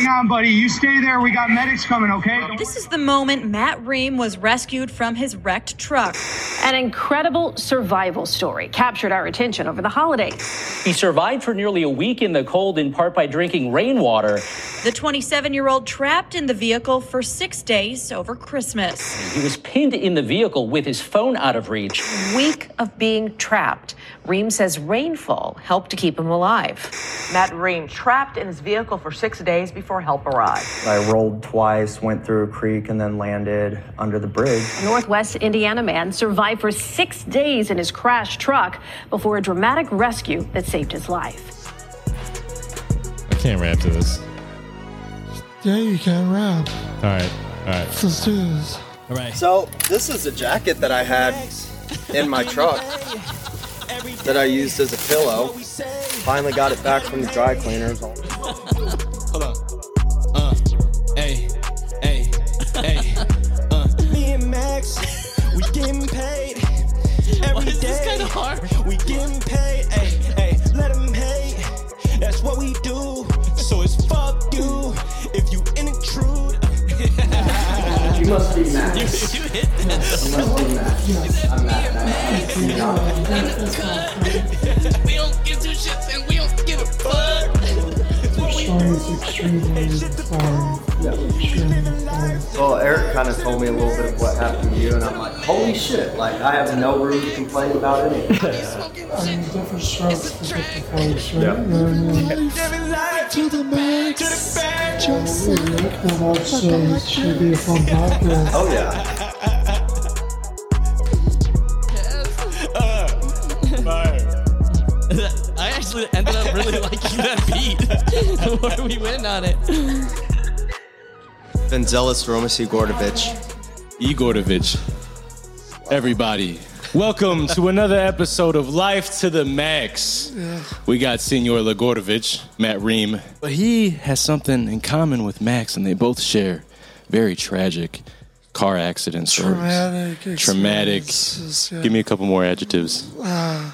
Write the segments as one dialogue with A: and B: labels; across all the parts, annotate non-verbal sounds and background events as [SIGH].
A: Hang on, buddy. You stay there. We got medics coming, okay?
B: This is the moment Matt Reum was rescued from his wrecked truck.
C: An incredible survival story captured our attention over the holidays.
D: He survived for nearly a week in the cold in part by drinking rainwater.
B: The 27 year old trapped in the vehicle for six days over Christmas.
D: He was pinned in the vehicle with his phone out of reach.
C: Week of being trapped. Reum says rainfall helped to keep him alive.
E: Matt Reum trapped in his vehicle for six days before help arrived.
F: I rolled twice, went through a creek, and then landed under the bridge.
C: A Northwest Indiana man survived for six days in his crashed truck before a dramatic rescue that saved his life.
G: I can't rap to this.
H: Yeah, you can rap.
G: All right, all right.
H: Let's do this.
G: All right.
I: So this is a jacket that I had in my truck that I used as a pillow. Finally got it back from the dry cleaners.
J: Me and Max, we getting paid every day. This kind of hard. We getting paid. Hey, hey, let them hate. That's what we do. So it's fuck you if you intrude.
I: You must be Max.
J: You, you hit that.
I: You must be Max. I'm Max.
J: we don't
H: Story is extremely fun. Extremely fun.
I: Well, Eric kind of told me a little bit of what happened to you, and I'm like, holy shit! Like I have no room to complain about anything. [LAUGHS]
H: I mean, different strokes for different folks, right?
I: Yeah.
H: You know what I mean?
J: Living
H: To the max.
J: to the back.
H: Just also this should be a fun podcast.
I: Oh yeah. [LAUGHS]
J: actually ended up really [LAUGHS] liking that beat. [LAUGHS] the more we went on it.
I: Vanzelis Romasi Gordovich.
G: Igorovich. Everybody, welcome to another episode of Life to the Max. We got Senor Lagorovich, Matt Reum. But he has something in common with Max, and they both share very tragic car accident stories.
H: Traumatic
G: Traumatic.
H: yeah.
G: Give me a couple more adjectives.
H: I-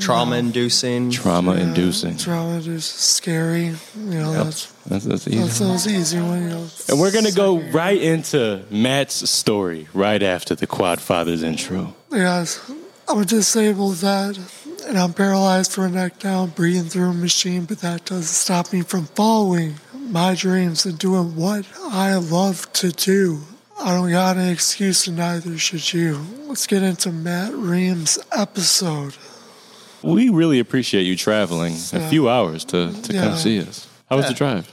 I: Trauma inducing.
G: Trauma inducing.
H: Trauma is scary. You know, that's,
G: That's, that's easy.
H: that's, that's easy one. You know,
G: And we're gonna go right into Matt's story right after the Quad Fathers intro.
H: Yes, I'm a disabled vet, and I'm paralyzed from the neck down, breathing through a machine, but that doesn't stop me from following my dreams and doing what I love to do. I don't got an excuse, and neither should you. Let's get into Matt Reum's episode.
G: We really appreciate you traveling a few hours to, to
H: Yeah.
G: come see us. How was the drive?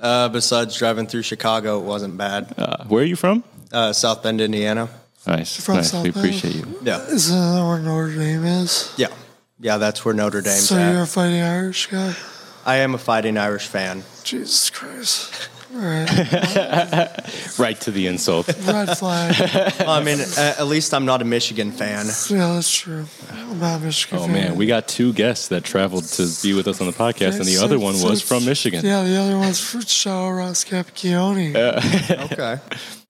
I: Uh, besides driving through Chicago, it wasn't bad.
G: Uh, where are you from?
I: Uh, South Bend, Indiana.
G: Nice,
H: From
G: nice.
H: South
G: we
H: Bend?
G: appreciate you.
I: Yeah,
H: Isn't that where Notre Dame is?
I: yeah, yeah. That's where Notre Dame's
H: So
I: at.
H: you're a fighting Irish guy?
I: I am a fighting Irish fan.
H: Jesus Christ. All right. [LAUGHS]
G: Right to the insult.
H: Red flag.
I: Well, I mean, at, at least I'm not a Michigan fan.
H: Yeah, that's true. I'm not a Michigan
G: Oh
H: fan.
G: man, we got two guests that traveled to be with us on the podcast, and the
H: So-
G: other one
H: so
G: was
H: it's-
G: from Michigan.
H: Yeah, the other one's for Shaw Ross Capicchione.
I: Uh, [LAUGHS] okay.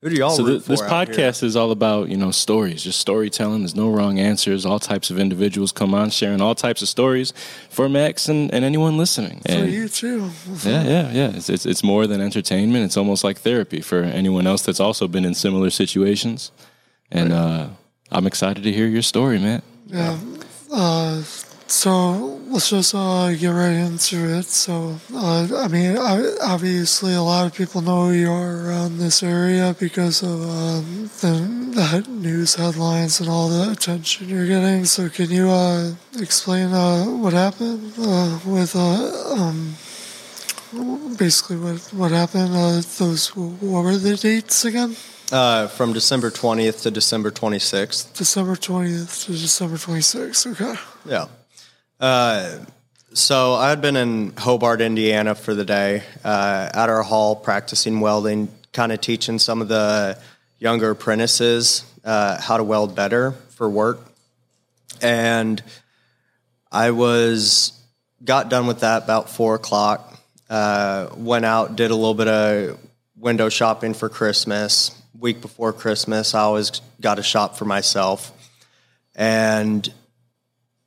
I: Who do y'all
G: So
I: root
G: th- this
I: out
G: podcast is all about you know stories, just storytelling. There's no wrong answers. All types of individuals come on sharing all types of stories for Max and, and anyone listening.
H: For
G: And-
H: you too.
G: Yeah, yeah, yeah. It's, it's it's more than entertainment. It's almost like therapy for anyone else that's also been in similar situations. And uh, I'm excited to hear your story, man.
H: Yeah. Uh, so let's just uh, get right into it. So, uh, I mean, I, obviously, a lot of people know who you are around this area because of um, the, the news headlines and all the attention you're getting. So, can you uh, explain uh, what happened uh, with uh, um, basically what what happened? Uh, those what were the dates again?
I: Uh, from December 20th to December 26th.
H: December twentieth to December twenty sixth. Okay.
I: Yeah. Uh, so I had been in Hobart, Indiana for the day uh, at our hall practicing welding, kind of teaching some of the younger apprentices uh, how to weld better for work. And I was got done with that about four o'clock. Uh, went out, did a little bit of window shopping for Christmas. Week before Christmas, I always got a shop for myself, and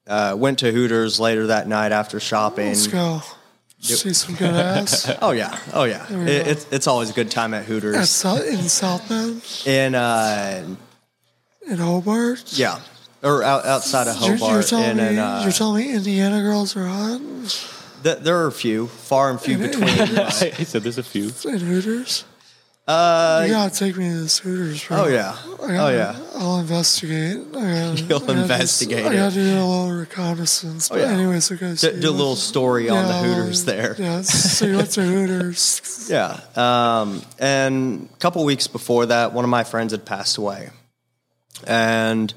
I: uh, went to Hooters later that night after shopping.
H: Let's go. See some good ass. [LAUGHS]
I: Oh yeah, oh yeah. It,
H: go.
I: it's it's always a good time at
H: At
I: Hooters.
H: South, in South Bend,
I: In uh,
H: in Hobart.
I: yeah, or out, outside of
H: You're,
I: Hobart.
H: you're telling
I: and,
H: me
I: and, uh,
H: you're telling me Indiana girls are hot
I: th- there are a few, far and few between. I [LAUGHS]
G: he said there's a few.
H: in Hooters.
I: Uh,
H: you gotta take me to this Hooters. Bro.
I: oh yeah,
H: I
I: oh
H: gotta-
I: yeah.
H: I'll investigate. I gotta, [LAUGHS]
I: You'll
H: I gotta
I: investigate
H: I
I: it.
H: gotta do a little reconnaissance.
I: Oh,
H: But
I: yeah.
H: anyways, okay. so
I: Do, do a little story on the Hooters there.
H: Yeah, so you [LAUGHS] went to Hooters.
I: Yeah. Um, and a couple weeks before that, one of my friends had passed away. And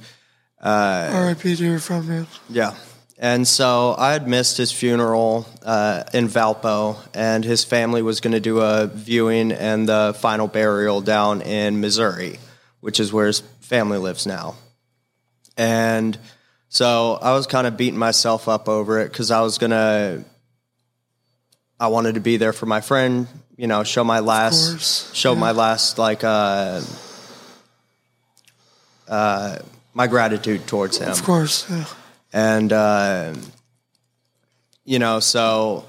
I: uh,
H: R.I.P. to your friend, man.
I: yeah. And so I had missed his funeral uh, in Valpo, and his family was going to do a viewing and the final burial down in Missouri, which is where his family lives now. And so I was kind of beating myself up over it because I was going to, I wanted to be there for my friend, you know, show my last, show
H: yeah.
I: my last, like, uh, uh, my gratitude towards him
H: Of course, yeah.
I: And uh, you know so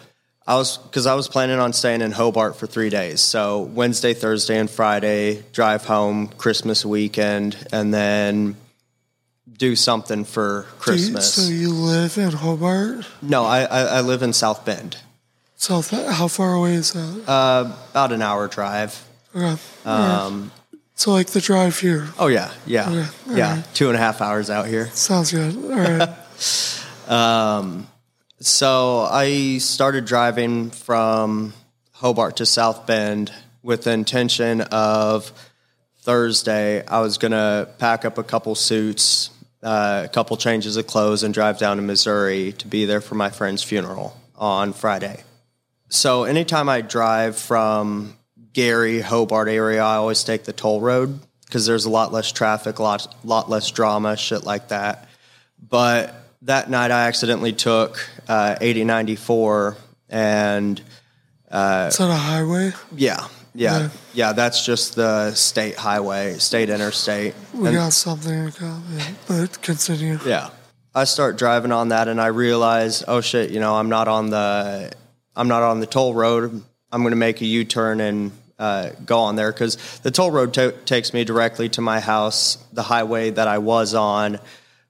I: i was because i was planning on staying in hobart for three days so wednesday thursday and friday drive home christmas weekend and then do something for
H: Do you-
I: christmas
H: so you live in Hobart?
I: no I, I i live in south bend
H: South. How far away is that?
I: uh, about an hour drive
H: Okay.
I: um,
H: So like the drive here.
I: oh yeah yeah
H: Okay,
I: yeah
H: right.
I: two and a half hours out here
H: Sounds good. All right. [LAUGHS]
I: Um, so I started driving from Hobart to South Bend with the intention of Thursday, I was going to pack up a couple suits, uh, a couple changes of clothes, and drive down to Missouri to be there for my friend's funeral on Friday. So anytime I drive from Gary, Hobart area, I always take the toll road because there's a lot less traffic, a lot, lot less drama, shit like that. But that night I accidentally took uh, 8094 and uh,
H: Is that a highway?
I: yeah, yeah,
H: Yeah.
I: yeah, that's just the state highway, state interstate.
H: We
I: And-
H: got something in common, but continue.
I: yeah. I start driving on that and I realize, oh shit, you know, I'm not on the I'm not on the toll road. I'm going to make a U-turn and uh, go on there because the toll road ta takes me directly to my house. The highway that I was on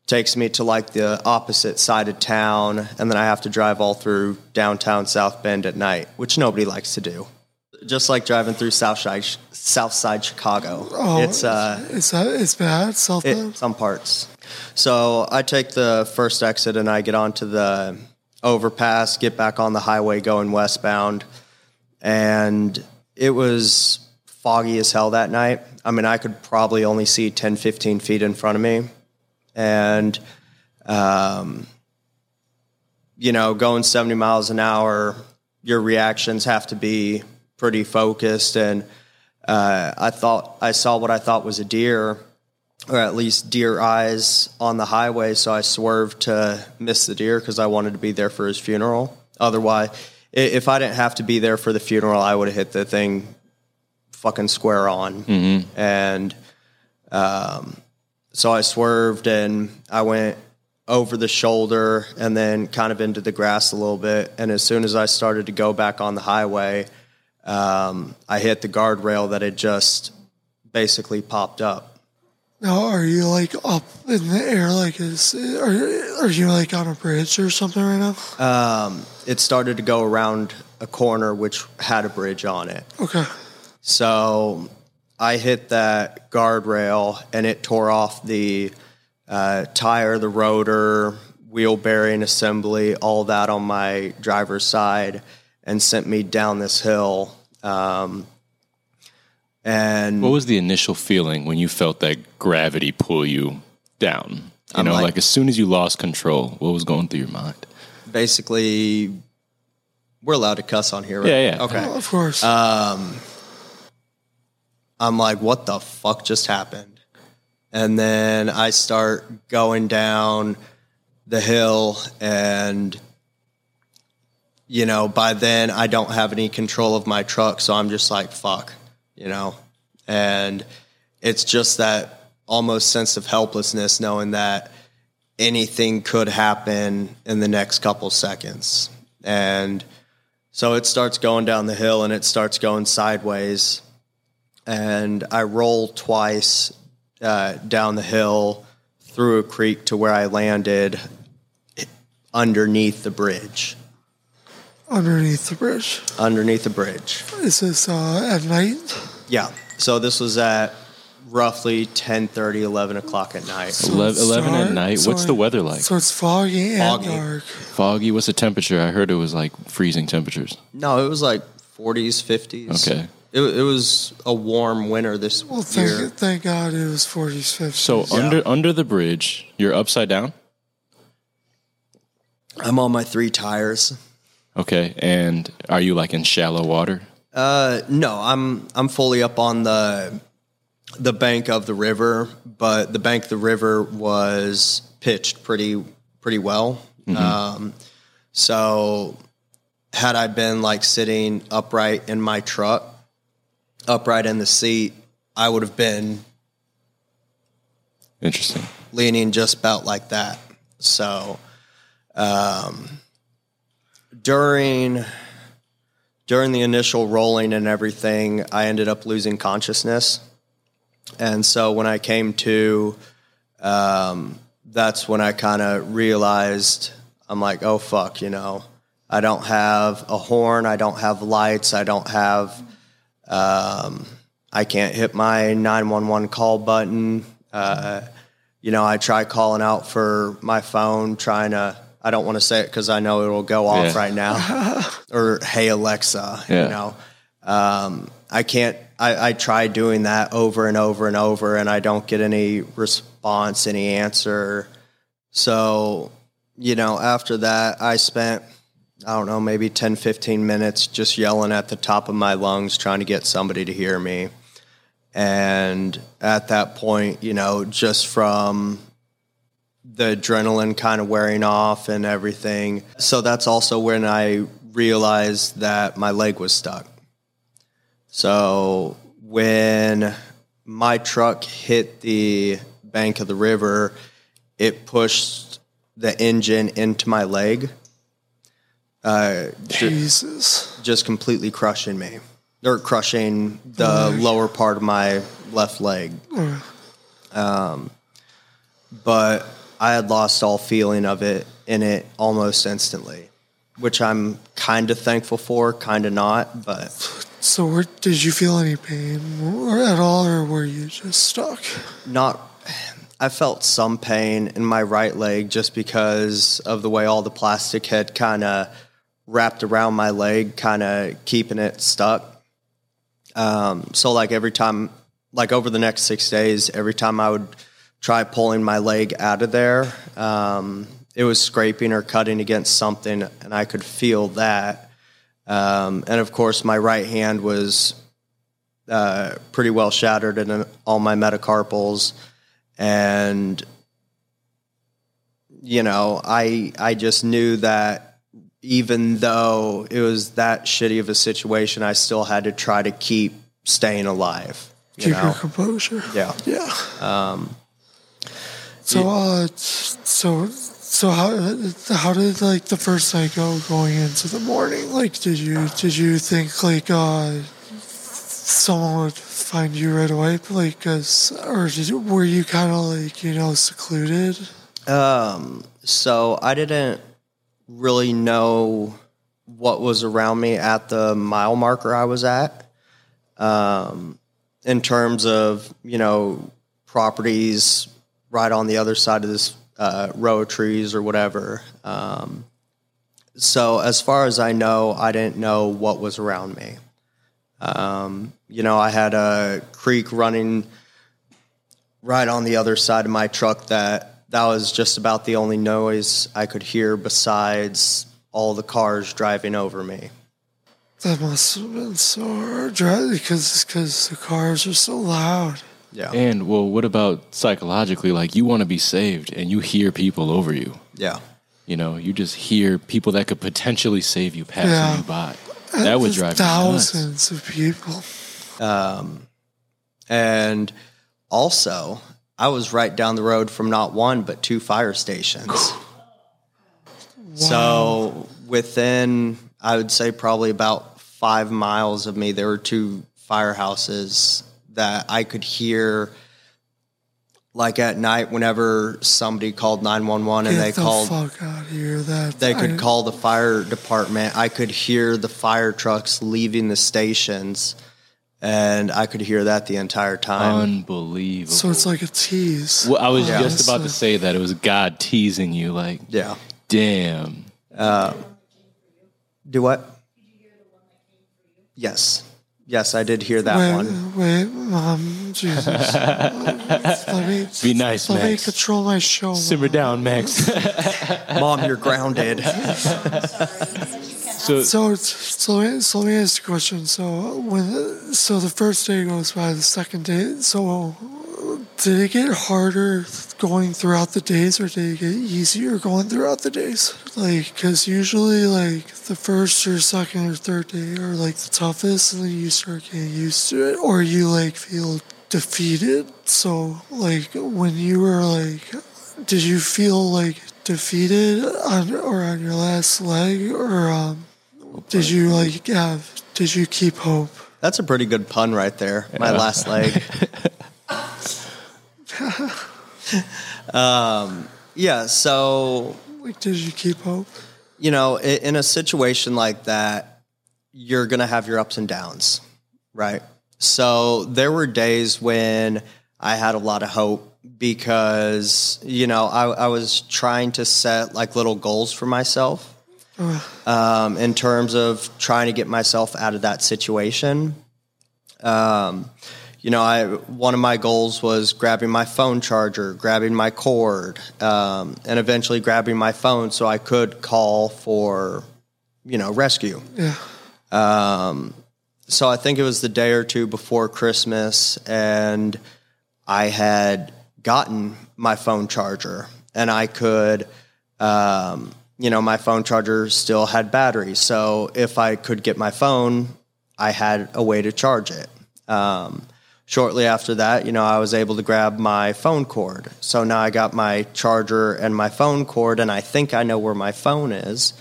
I: takes me to like the opposite side of town, and then I have to drive all through downtown South Bend at night, which nobody likes to do. Just like driving through South Side, South Side Chicago.
H: Oh,
I: it's uh,
H: that it's bad? South
I: it,
H: Bend?
I: some parts. So I take the first exit and I get onto the overpass, get back on the highway going westbound. And it was foggy as hell that night. I mean, I could probably only see 10, 15 feet in front of me. And, um, you know, going 70 miles an hour, your reactions have to be pretty focused. And uh, I thought I saw what I thought was a deer or at least deer eyes on the highway. So I swerved to miss the deer because I wanted to be there for his funeral. Otherwise, if I didn't have to be there for the funeral, I would have hit the thing fucking square on. And um, so I swerved and I went over the shoulder and then kind of into the grass a little bit. And as soon as I started to go back on the highway, um, I hit the guardrail that had just basically popped up.
H: Now, are you like up in the air? Like, is are are you like on a bridge or something right now?
I: Um, it started to go around a corner which had a bridge on it.
H: Okay.
I: So I hit that guardrail and it tore off the uh, tire, the rotor, wheel bearing assembly, all that on my driver's side, and sent me down this hill. Um, and
G: What was the initial feeling when you felt that gravity pull you down? You
I: I'm
G: know,
I: like-
G: like, as soon as you lost control, what was going through your mind?
I: basically, we're allowed to cuss on here, right?
G: Yeah, yeah.
I: Okay.
H: Oh, of course.
I: Um, I'm like, what the fuck just happened? And then I start going down the hill, and you know, by then I don't have any control of my truck, so I'm just like, fuck, you know, and it's just that almost sense of helplessness knowing that anything could happen in the next couple seconds. And So it starts going down the hill and it starts going sideways. And I roll twice uh, down the hill through a creek to where I landed underneath the bridge.
H: Underneath the bridge.
I: Underneath the bridge.
H: Is this uh, at night?
I: Yeah. So this was at roughly 10 30 11 o'clock at night.
G: Ele- 11 at night.
H: so
G: What's the weather like?
H: So it's foggy and
I: Foggy.
H: dark.
G: Foggy. What's the temperature? I heard it was like freezing temperatures.
I: No, it was like 40s, 50s.
G: Okay.
I: It, it was a warm winter this
H: Well,
I: year.
H: thank, thank God it was 40s, 50s.
G: So under under the bridge, you're upside down.
I: I'm on my three tires.
G: Okay, and are you like in shallow water?
I: Uh, no, I'm I'm fully up on the the bank of the river, but the bank of the river was pitched pretty pretty well. Um, so had I been like sitting upright in my truck, upright in the seat, I would have been
G: Interesting.
I: leaning just about like that. So, um, during during the initial rolling and everything, I ended up losing consciousness, and so when I came to, um, that's when I kind of realized I'm like, oh fuck, you know, I don't have a horn, I don't have lights, I don't have. Um, I can't hit my 911 call button. Uh, you know, I try calling out for my phone, trying to. I don't want to say it because I know it'll go off
G: Yeah.
I: right now. [LAUGHS] or hey Alexa,
G: Yeah.
I: you know. Um, I can't. I, I try doing that over and over and over, and I don't get any response, any answer. So, you know, after that, I spent I don't know, maybe 10, 15 minutes just yelling at the top of my lungs, trying to get somebody to hear me. And at that point, you know, just from the adrenaline kind of wearing off and everything. So that's also when I realized that my leg was stuck. So when my truck hit the bank of the river, it pushed the engine into my leg. Uh,
H: Jesus.
I: just completely crushing me or crushing the lower part of my left leg. Um, but I had lost all feeling of it in it almost instantly, which I'm kind of thankful for, kind of not. But
H: So, where, did you feel any pain or at all, or were you just stuck?
I: not I felt some pain in my right leg just because of the way all the plastic had kind of wrapped around my leg, kind of keeping it stuck. Um, so like every time, like over the next six days, every time I would try pulling my leg out of there, um, it was scraping or cutting against something, and I could feel that. Um, and of course, my right hand was uh, pretty well shattered in all my metacarpals, and you know, I I just knew that even though it was that shitty of a situation, I still had to try to keep staying alive. You
H: Keep
I: know?
H: your composure.
I: Yeah.
H: Yeah.
I: Um,
H: So, uh, so, so how how did like the first night go going into the morning? Like, did you did you think like uh, someone would find you right away? Like, cause or did you, were you kind of like you know secluded?
I: Um, so I didn't really know what was around me at the mile marker I was at. Um, in terms of, you know, properties right on the other side of this uh, row of trees or whatever. Um, so as far as I know, I didn't know what was around me. Um, you know, I had a creek running right on the other side of my truck that that was just about the only noise I could hear besides all the cars driving over me.
H: That must have been so hard, right? Because because the cars are so loud.
I: Yeah.
G: And well, what about psychologically? Like you want to be saved, and you hear people over you.
I: Yeah.
G: You know, you just hear people that could potentially save you passing
H: Yeah.
G: you by. That would
H: There's
G: drive you nuts.
H: thousands of people.
I: Um, and also, I was right down the road from not one but two fire stations. [SIGHS] So within, I would say probably about five miles of me, there were two firehouses that I could hear. Like at night, whenever somebody called nine one one and they
H: the
I: called,
H: fuck out here. That
I: they could
H: I-
I: call the fire department. I could hear the fire trucks leaving the stations, and I could hear that the entire time.
G: Unbelievable.
H: So it's like a tease.
G: Well, I was
H: Yeah.
G: just about to say that it was God teasing you. Like,
I: yeah.
G: damn.
I: Uh, do what? Yes, yes, I did hear that
H: wait,
I: one.
H: Wait, mom, Jesus. [LAUGHS] let me
G: Be nice,
H: let me
G: Max.
H: control my show.
G: Simmer down, Max.
I: Mom, you're grounded. [LAUGHS]
G: so,
H: So, so, so let me ask a question. So, when so the first day goes by, the second day. So, did it get harder going throughout the days, or did it get easier going throughout the days? Like, because usually, like the first or second or third day are like the toughest, and then you start getting used to it, or you like feel defeated. So, like when you were like, did you feel like defeated on or on your last leg, or um, did you like have? Did you keep hope?
I: That's a pretty good pun right there. My
G: Yeah.
I: last leg. [LAUGHS] um, yeah, so
H: Like, did you keep hope?
I: you know, in a situation like that, you're going to have your ups and downs, right? So there were days when I had a lot of hope because, you know, I, I was trying to set like little goals for myself um, in terms of trying to get myself out of that situation. Um, you know, I one of my goals was grabbing my phone charger, grabbing my cord, um, and eventually grabbing my phone so I could call for, you know, rescue.
H: Yeah.
I: Um, so I think it was the day or two before Christmas, and I had gotten my phone charger, and I could, um, you know, my phone charger still had battery. So if I could get my phone, I had a way to charge it. Um, shortly after that, you know, I was able to grab my phone cord. So now I got my charger and my phone cord, and I think I know where my phone is.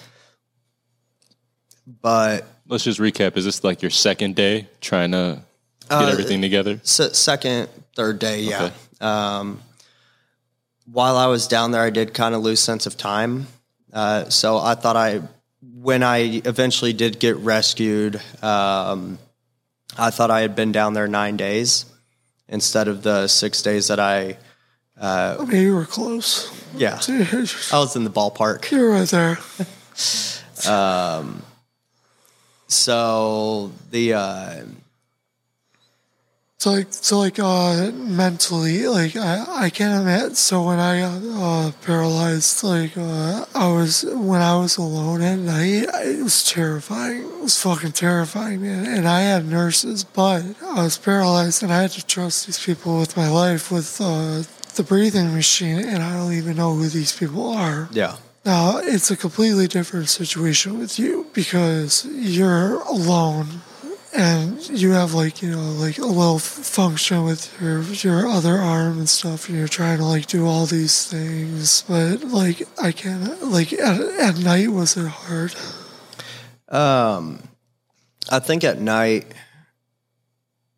I: But
G: let's just recap. Is this like your second day trying to get
I: Uh,
G: everything together?
I: Se- second, third day, yeah.
G: Okay.
I: Um, while I was down there, I did kind of lose sense of time. Uh, so I thought I, when I eventually did get rescued, um, I thought I had been down there nine days instead of the six days that I. Uh,
H: I mean, you were close.
I: yeah, I was in the ballpark.
H: You were right there. [LAUGHS]
I: Um, so the uh,
H: So like, so like, uh, mentally, like, I, I can't imagine. So when I got uh, paralyzed, like, uh, I was when I was alone at night, it was terrifying. It was fucking terrifying, man. And I had nurses, but I was paralyzed, and I had to trust these people with my life with uh, the breathing machine, and I don't even know who these people are.
I: yeah.
H: Now, it's a completely different situation with you because you're alone and you have like, you know, like a little function with your your other arm and stuff and you're trying to like do all these things, but like I can't like at, at night was it hard?
I: Um, I think at night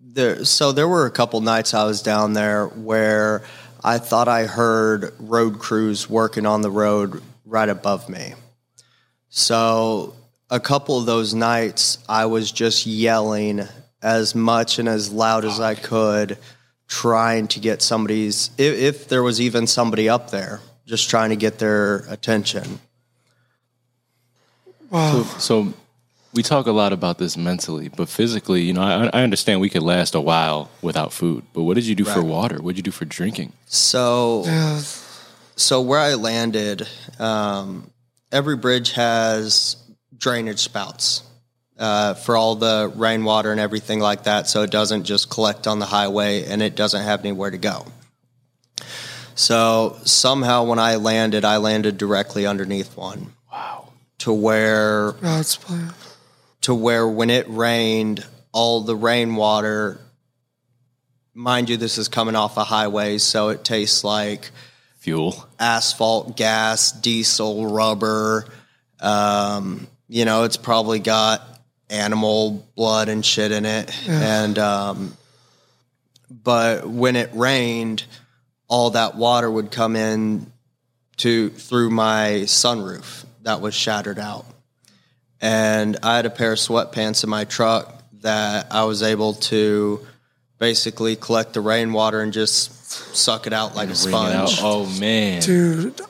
I: there. So there were a couple nights I was down there where I thought I heard road crews working on the road right above me. So a couple of those nights I was just yelling as much and as loud as I could, trying to get somebody's if, if there was even somebody up there, just trying to get their attention.
H: Wow.
G: So, so we talk a lot about this mentally, but physically, you know, I, I understand we could last a while without food. But what did you do for water? What did you do for drinking?
I: So,
H: Yeah.
I: so where I landed, um, every bridge has drainage spouts uh, for all the rainwater and everything like that, so it doesn't just collect on the highway and it doesn't have anywhere to go. So somehow, when I landed, I landed directly underneath one.
G: Wow.
I: To where
H: God's plan.
I: to where when it rained, all the rainwater, mind you, this is coming off a highway, so it tastes like
G: Fuel.
I: asphalt, gas, diesel, rubber. Um, you know, it's probably got animal blood and shit in it. And, um, but when it rained, all that water would come in to through my sunroof that was shattered out. And I had a pair of sweatpants in my truck that I was able to basically collect the rainwater and just suck it out like a
G: Bring out.
I: sponge.
G: Oh man,
H: Dude,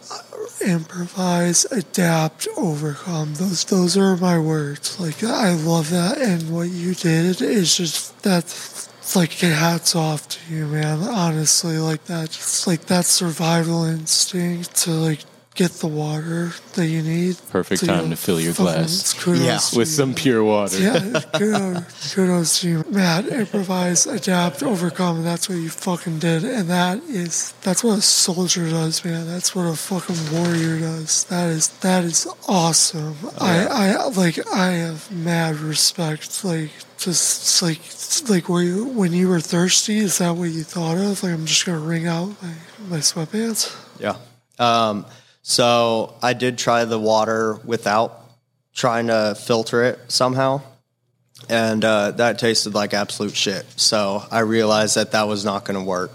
H: improvise, adapt, overcome. Those those are my words. Like I love that, and what you did is just that. Like hats off to you, man. Honestly, like that. just like that survival instinct to like get the water that you need.
G: Perfect time to fill your glass.
H: kudos
I: Yeah.
G: with
H: you.
G: some pure water.
H: Yeah, kudos, kudos to you, Matt. Improvise, adapt, overcome. That's what you fucking did, and that is that's what a soldier does, man. That's what a fucking warrior does. That is that is awesome. I I like I have mad respect. Like just like like were you when you were thirsty? Is that what you thought of? Like I'm just gonna wring out my my sweatpants.
I: Yeah. Um, so I did try the water without trying to filter it somehow. And uh, that tasted like absolute shit. So I realized that that was not going to work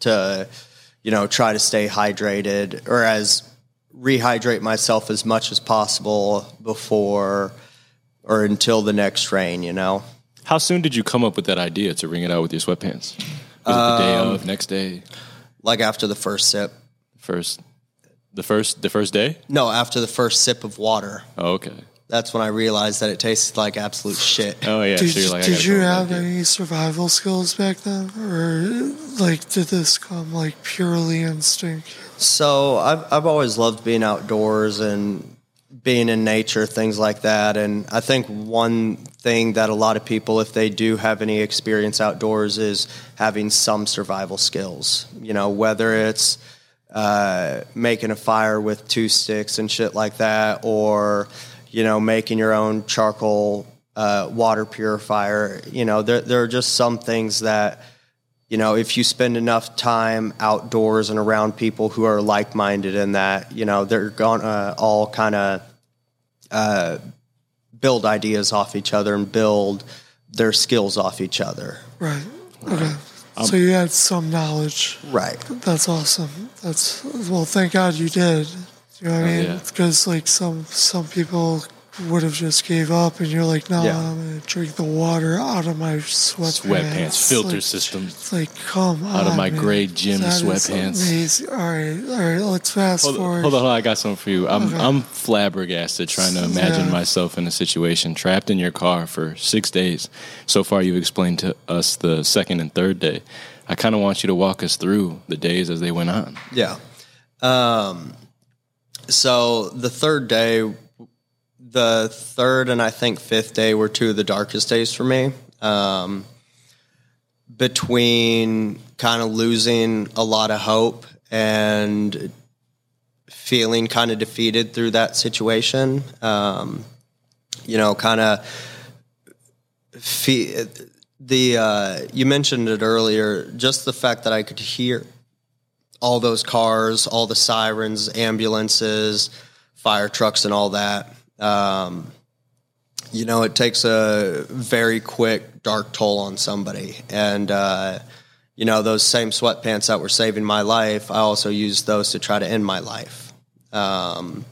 I: to, you know, try to stay hydrated or as rehydrate myself as much as possible before or until the next rain, you know?
G: How soon did you come up with that idea to wring it out with your sweatpants? Was it the day of, next day,
I: Like after the first sip.
G: first, the first, the first day?
I: No, after the first sip of water.
G: Oh, okay.
I: That's when I realized that it tasted like absolute shit.
G: Oh yeah.
H: did
G: so you're like,
H: did you have
G: that idea.
H: any survival skills back then, or like did this come like purely instinct?
I: So I've I've always loved being outdoors and being in nature, things like that. And I think one thing that a lot of people, if they do have any experience outdoors, is having some survival skills. You know, whether it's uh, making a fire with two sticks and shit like that, or you know, making your own charcoal uh, water purifier. You know, there there are just some things that you know, if you spend enough time outdoors and around people who are like minded in that, you know, they're gonna all kind of uh, build ideas off each other and build their skills off each other.
H: Right. Okay. Um, so you had some knowledge.
I: Right.
H: That's awesome. That's well. Thank God you did. You know what I mean?
G: yeah.
H: Because like some some people would have just gave up, and you're like, no,
I: Yeah.
H: I'm gonna drink the water out of my sweatpants.
G: Sweatpants, filter
H: Like,
G: system.
H: It's like, come on,
G: Out of my
H: man.
G: gray gym
H: That is
G: sweatpants.
H: amazing. All right, all right. Let's fast
G: Hold,
H: forward.
G: hold on, hold on, I got something for you. I'm
H: Okay.
G: I'm flabbergasted trying to imagine
H: Yeah.
G: myself in a situation trapped in your car for six days. So far, you've explained to us the second and third day. I kind of want you to walk us through the days as they went on.
I: Yeah. Um, so the third day, the third and I think fifth day were two of the darkest days for me. Um, between kind of losing a lot of hope and feeling kind of defeated through that situation. Um, you know, kind of fe- the uh, you mentioned it earlier. Just the fact that I could hear all those cars, all the sirens, ambulances, fire trucks, and all that. Um, you know, it takes a very quick, dark toll on somebody. And, uh, you know, those same sweatpants that were saving my life, I also used those to try to end my life. Um,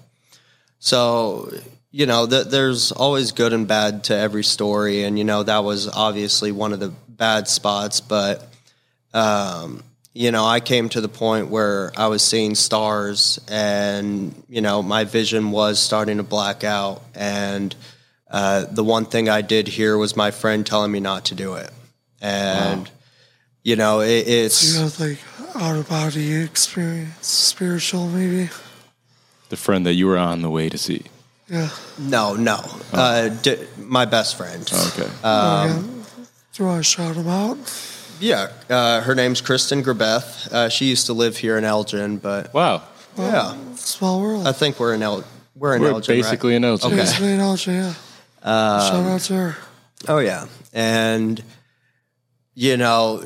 I: so, you know, th- there's always good and bad to every story. And, you know, that was obviously one of the bad spots. But, um, you know, I came to the point where I was seeing stars and, you know, my vision was starting to black out. And uh, the one thing I did hear was my friend telling me not to do it. And, you know, it, it's.
H: you had like out of body experience, spiritual maybe.
G: The friend that you were on the way to see.
H: Yeah.
I: No, no. Uh, d- my best friend.
G: Okay.
H: Oh, yeah. Do you want to shout him out?
I: Yeah, uh, her name's Kristen Grabeth. Uh, she used to live here in Elgin, but
G: wow.
I: yeah,
H: Small world.
I: I think we're in El- we're in
G: We're
I: Elgin. right?
G: basically in Elgin.
I: Okay.
H: Basically in Elgin, yeah. Shout out to her.
I: Oh yeah, and you know,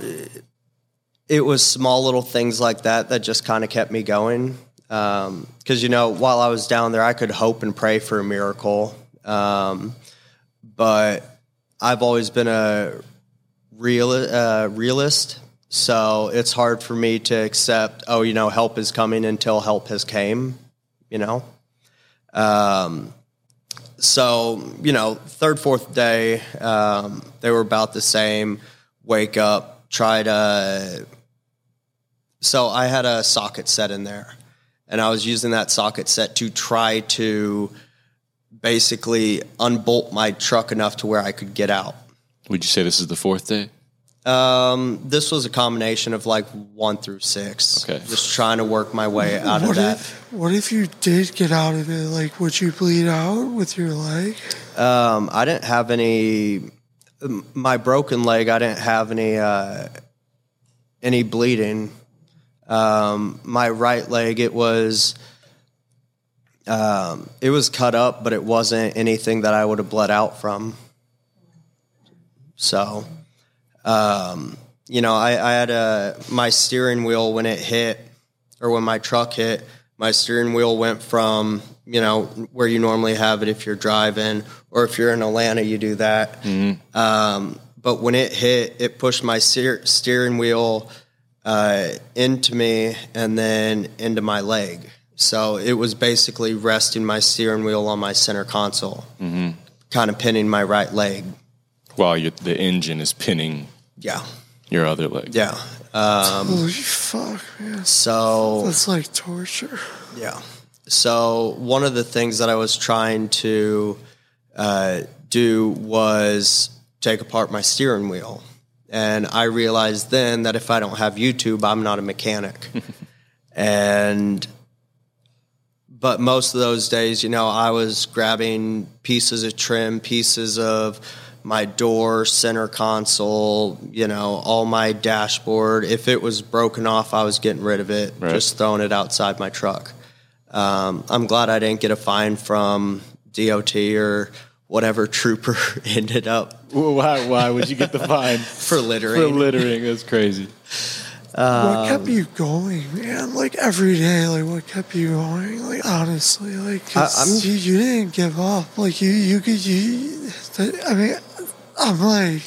I: it was small little things like that that just kind of kept me going. Because you know, while I was down there, I could hope and pray for a miracle. Um, but I've always been a real uh, realist, so it's hard for me to accept. Oh, you know, help is coming until help has came. You know. Um, so you know, third, fourth day, um, they were about the same. Wake up, try to. So I had a socket set in there, and I was using that socket set to try to basically unbolt my truck enough to where I could get out.
G: Would you say this is the fourth day?
I: Um, this was a combination of like one through six.
G: Okay.
I: Just trying to work my way out of
H: what
I: that.
H: if what if you did get out of it? Like, would you bleed out with your leg?
I: Um, I didn't have any. My broken leg. I didn't have any uh, any bleeding. Um, my right leg. It was. Um, it was cut up, but it wasn't anything that I would have bled out from. So, um, you know, I, I had a my steering wheel when it hit, or when my truck hit. My steering wheel went from you know where you normally have it if you're driving, or if you're in Atlanta, you do that. Um, but when it hit, it pushed my steer, steering wheel uh, into me and then into my leg. So it was basically resting my steering wheel on my center console, kind of pinning my right leg.
G: While you the engine is pinning
I: Yeah,
G: your other leg.
I: yeah. Um,
H: Holy fuck, man!
I: so
H: That's like torture.
I: Yeah. So one of the things that I was trying to uh, do was take apart my steering wheel, and I realized then that if I don't have YouTube, I'm not a mechanic. [LAUGHS] and but most of those days, you know, I was grabbing pieces of trim, pieces of my door, center console, you know, all my dashboard. If it was broken off, I was getting rid of it,
G: Right.
I: just throwing it outside my truck. Um, I'm glad I didn't get a fine from DOT or whatever trooper [LAUGHS] ended up
G: Why? Why would you get the fine [LAUGHS]
I: for littering.
G: for littering? That's crazy.
H: what kept you going, man? Like every day, like what kept you going? Like honestly, like
I: I- I'm-
H: you, you didn't give up. Like you, you could, you. I mean, I'm like,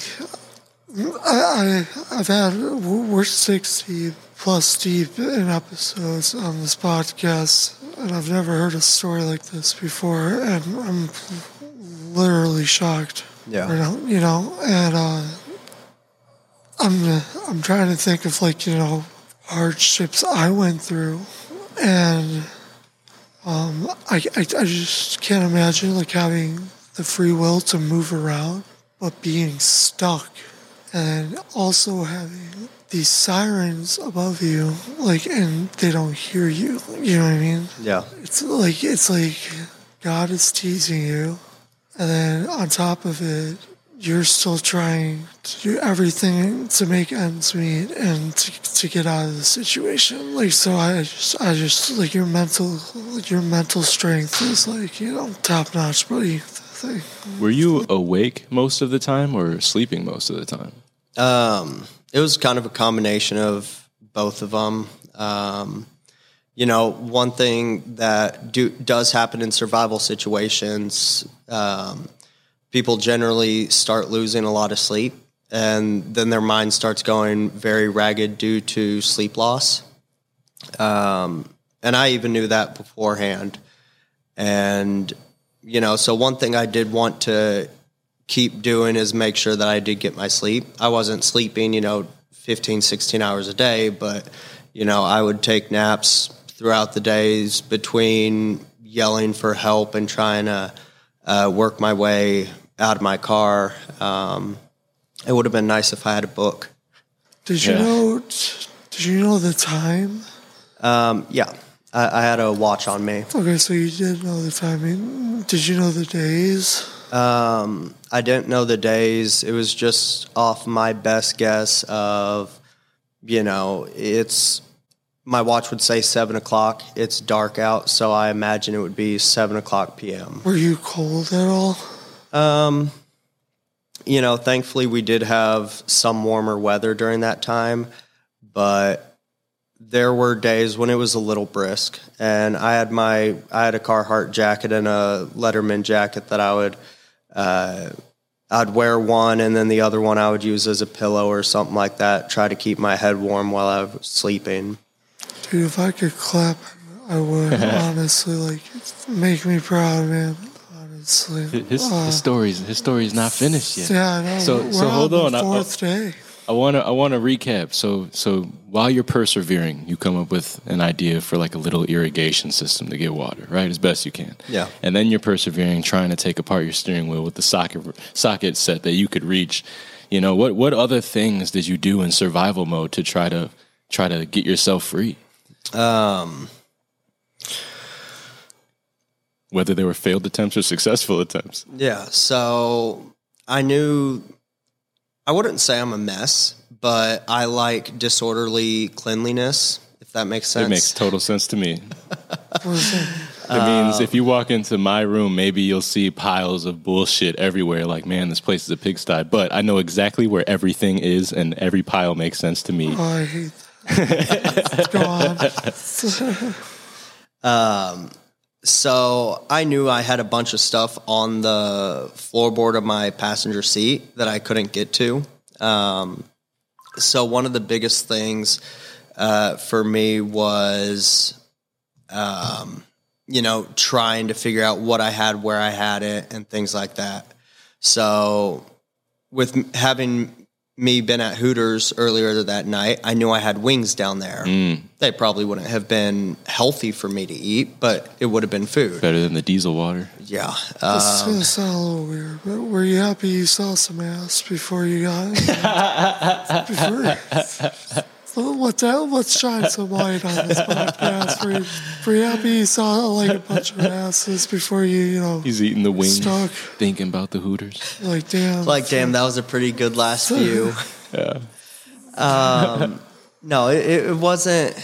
H: I, I, I've had we're sixty plus deep in episodes on this podcast, and I've never heard a story like this before, and I'm literally shocked.
I: Yeah.
H: Right now, you know, and uh, I'm I'm trying to think of like you know hardships I went through, and um, I, I I just can't imagine like having the free will to move around, but being stuck, and also having these sirens above you, like and they don't hear you. You know what I mean?
I: Yeah.
H: It's like it's like God is teasing you, and then on top of it, you're still trying to do everything to make ends meet and to, to get out of the situation. Like so, I just I just like your mental like your mental strength is like you know top notch, buddy. Thing.
G: Were you awake most of the time or sleeping most of the time?
I: Um, it was kind of a combination of both of them. Um, you know, one thing that do, does happen in survival situations, um, people generally start losing a lot of sleep, and then their mind starts going very ragged due to sleep loss. Um, and I even knew that beforehand. And, you know, so one thing I did want to keep doing is make sure that I did get my sleep. I wasn't sleeping, you know, 15, 16 hours a day, but, you know, I would take naps throughout the days between yelling for help and trying to uh, work my way out of my car. Um, it would have been nice if I had a book.
H: Did you
G: Yeah.
H: know? Did you know the time?
I: Um, yeah, I, I had a watch on me.
H: Okay, so you did know the timing. Did you know the days?
I: Um, I didn't know the days. It was just off my best guess of, you know, it's my watch would say seven o'clock. It's dark out, so I imagine it would be seven o'clock p.m.
H: Were you cold at all?
I: Um, you know, thankfully we did have some warmer weather during that time, but there were days when it was a little brisk, and I had my I had a Carhartt jacket and a Letterman jacket that I would. Uh, I'd wear one, and then the other one I would use as a pillow or something like that. Try to keep my head warm while I was sleeping.
H: Dude, if I could clap, I would. [LAUGHS] honestly, like, make me proud, man. Honestly,
G: His,
H: Uh,
G: his story's his story's not finished yet.
H: Yeah, I know.
G: So
H: We're
G: so hold
H: on
G: on.
H: the
G: I-
H: fourth day.
G: I want to I want to recap. So so while you're persevering, you come up with an idea for like a little irrigation system to get water, right, as best you can.
I: Yeah.
G: And then you're persevering, trying to take apart your steering wheel with the socket socket set that you could reach. You know what what other things did you do in survival mode to try to try to get yourself free?
I: Um,
G: Whether they were failed attempts or successful attempts.
I: Yeah, so I knew I wouldn't say I'm a mess, but I like disorderly cleanliness, if that makes sense.
G: It makes total sense to me.
H: It? [LAUGHS]
G: It means if you walk into my room, maybe you'll see piles of bullshit everywhere. Like, man, this place is a pigsty. But I know exactly where everything is, and every pile makes sense to me.
H: Oh, I hate that. Go on.
I: Um, so I knew I had a bunch of stuff on the floorboard of my passenger seat that I couldn't get to. Um, so one of the biggest things uh, for me was, um, you know, trying to figure out what I had, where I had it, and things like that. So with having me been at Hooters earlier that night, I knew I had wings down there.
G: Mm,
I: They probably wouldn't have been healthy for me to eat, but it would have been food.
G: better than the diesel water.
I: Yeah.
H: This
I: Um,
H: gonna sound a little weird, but were you happy you saw some ass before you got [LAUGHS] before, let's, let's shine some light on this podcast. Were you, happy you saw like a bunch of asses before you, you know,
G: He's eating the wings,
H: Stuck.
G: thinking about the Hooters.
H: like damn,
I: like, damn, that was a pretty good last [LAUGHS] view.
G: Yeah.
I: Um, no, it, it wasn't.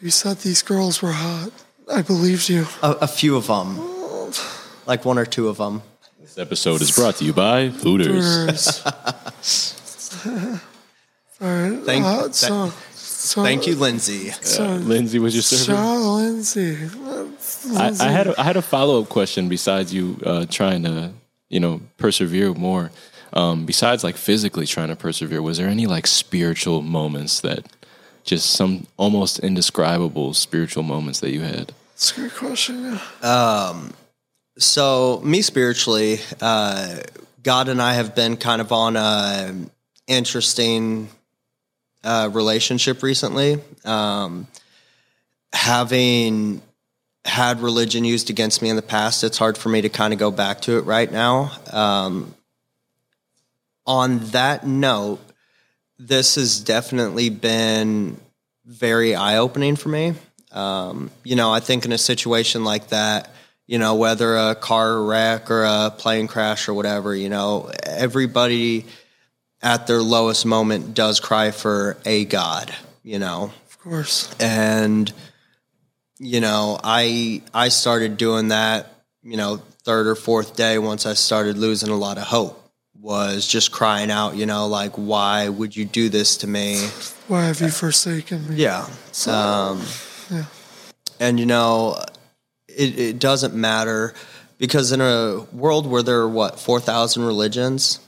H: you said these girls were hot. I believed you.
I: A, a few of them, like one or two of them.
G: This episode is brought to you by Hooters.
H: Hooters. [LAUGHS] All right.
I: Thank-
H: uh,
I: thank-
H: so, so,
I: Thank you, Lindsay.
H: So,
G: Lindsay was your
H: Shout
G: server.
H: out to Lindsay.
G: I, I had a, I had a follow up question besides you uh, trying to you know persevere more. Um, besides like physically trying to persevere, was there any like spiritual moments that just some almost indescribable spiritual moments that you had?
H: That's a good question.
I: Um, so me spiritually, uh, God and I have been kind of on a interesting uh, relationship recently. Um, having had religion used against me in the past, it's hard for me to kind of go back to it right now. Um, on that note, this has definitely been very eye opening for me. Um, you know, I think in a situation like that, you know, whether a car wreck or a plane crash or whatever, you know, everybody at their lowest moment does cry for a God, you know.
H: Of course.
I: And you know, I I started doing that, you know, third or fourth day once I started losing a lot of hope was just crying out, you know, like why would you do this to me?
H: Why have you forsaken me?
I: Yeah. Um,
H: Yeah.
I: and you know, it, it doesn't matter because in a world where there are what four thousand religions,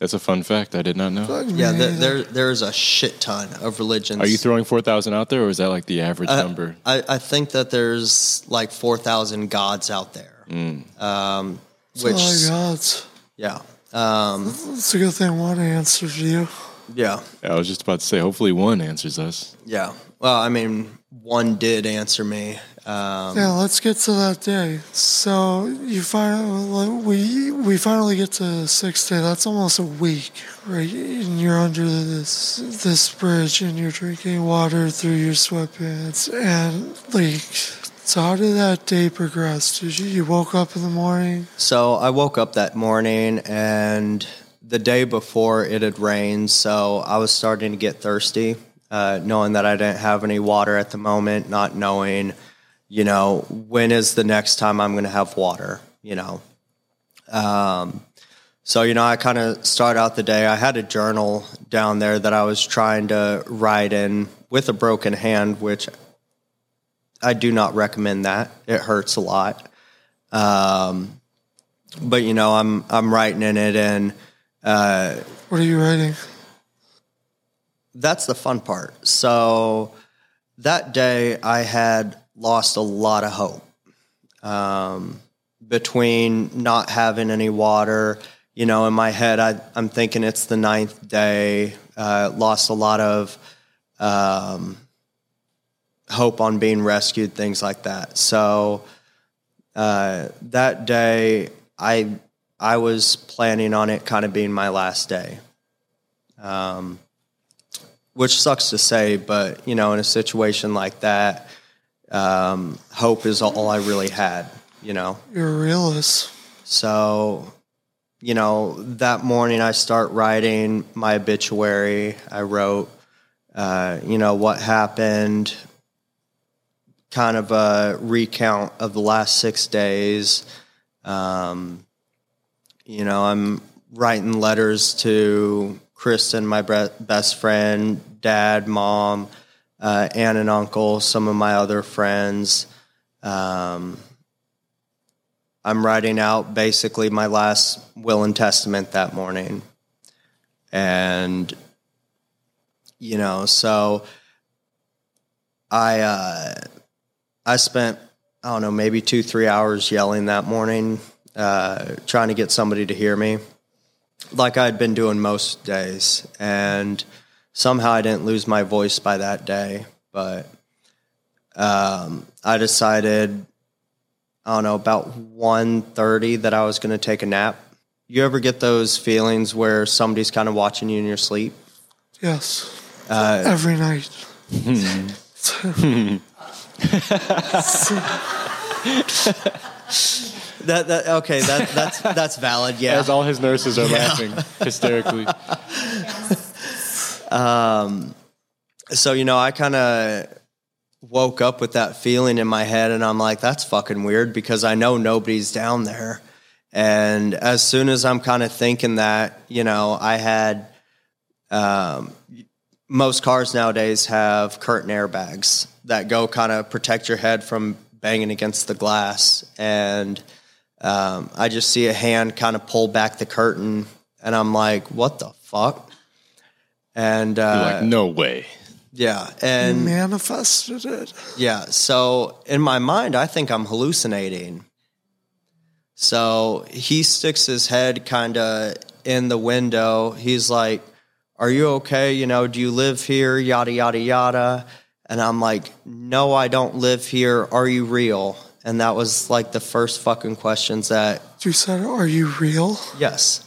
G: That's a fun fact I did not know.
I: yeah, there, there there's a shit ton of religions.
G: Are you throwing four thousand out there, or is that like the average
I: Uh,
G: number?
I: I, I think that there's like four thousand gods out there,
G: Mm.
I: um,
H: It's
I: which
H: all gods.
I: yeah, um,
H: It's a good thing one answered you.
I: yeah,
G: I was just about to say. Hopefully, one answers us.
I: yeah. Well, I mean, one did answer me. Um,
H: Yeah, let's get to that day. So you finally we we finally get to the sixth day. That's almost a week, right? And you're under this this bridge, and you're drinking water through your sweatpants, and like. So how did that day progress? Did you, you woke up in the morning?
I: So I woke up that morning and the day before it had rained, so I was starting to get thirsty, uh, knowing that I didn't have any water at the moment, not knowing, you know, when is the next time I'm going to have water, you know. Um, so you know, I kind of start out the day. I had a journal down there that I was trying to write in with a broken hand, which I do not recommend. That it hurts a lot. Um, but you know, I'm I'm writing in it, and uh,
H: What are you writing?
I: that's the fun part. So that day, I had lost a lot of hope um, between not having any water. You know, in my head, I, I'm thinking it's the ninth day. Uh, lost a lot of um, hope on being rescued, things like that. So uh, that day, I I was planning on it kind of being my last day. Um, which sucks to say, but you know, in a situation like that, um, hope is all I really had. You know,
H: You're a realist.
I: so you know that morning I start writing my obituary. I wrote, uh, you know, what happened, kind of a recount of the last six days. Um, you know, I'm writing letters to Kristen, my best friend, dad, mom, uh, aunt and uncle, some of my other friends. Um, I'm writing out basically my last will and testament that morning. And, you know, so I, uh, I spent, I don't know, maybe two, three hours yelling that morning, uh, trying to get somebody to hear me, like I'd been doing most days. And somehow I didn't lose my voice by that day. But um, I decided, I don't know, about 1.30 that I was going to take a nap. You ever get those feelings where somebody's kind of watching you in your sleep?
H: Yes.
I: Uh,
H: Every night. [LAUGHS]
I: That, that okay, that that's that's valid. Yeah.
G: As all his nurses are
I: Yeah.
G: laughing hysterically. [LAUGHS]
I: Um, so you know, I kind of woke up with that feeling in my head, and I'm like, that's fucking weird because I know nobody's down there. And as soon as I'm kind of thinking that, you know, I had um, most cars nowadays have curtain airbags that go kind of protect your head from banging against the glass. And um, I just see a hand kind of pull back the curtain, and I'm like, what the fuck? And
G: You're
I: uh,
G: like, no way.
I: yeah,
H: You
I: and
H: manifested it.
I: yeah, so in my mind, I think I'm hallucinating. So he sticks his head kind of in the window. He's like, Are you okay? You know, do you live here? Yada, yada, yada. And I'm like, No, I don't live here. Are you real? And that was like the first fucking questions that,
H: You said, Are you real?
I: yes.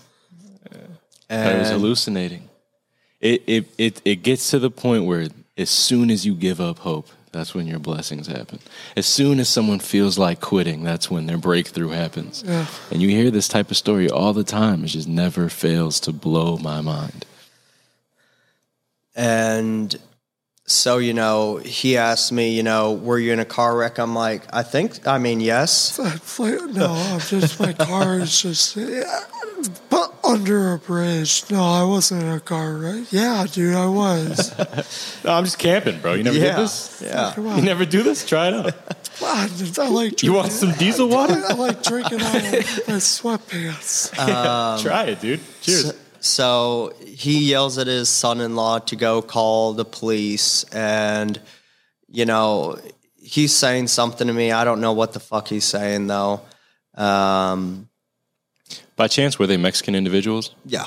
G: And I was hallucinating. It, it it it gets to the point where as soon as you give up hope, that's when your blessings happen. As soon as someone feels like quitting, that's when their breakthrough happens.
H: Yeah.
G: And you hear this type of story all the time. It just never fails to blow my mind.
I: And so, you know, he asked me, you know, were you in a car wreck? I'm like, I think, I mean, yes. [LAUGHS]
H: No, I'm just my car is just yeah, under a bridge. No, I wasn't in a car, wreck Yeah, dude, I was. [LAUGHS]
G: No, I'm just camping, bro. You never
I: Yeah,
G: did this?
I: yeah.
G: You never do this? Try it out.
H: I, I like.
G: You want some diesel water?
H: I like drinking out of my sweatpants. [LAUGHS]
G: Try it, dude. Cheers.
I: So, so he yells at his son-in-law to go call the police, and you know he's saying something to me. I don't know what the fuck he's saying though. Um,
G: By chance, were they Mexican individuals?
I: yeah,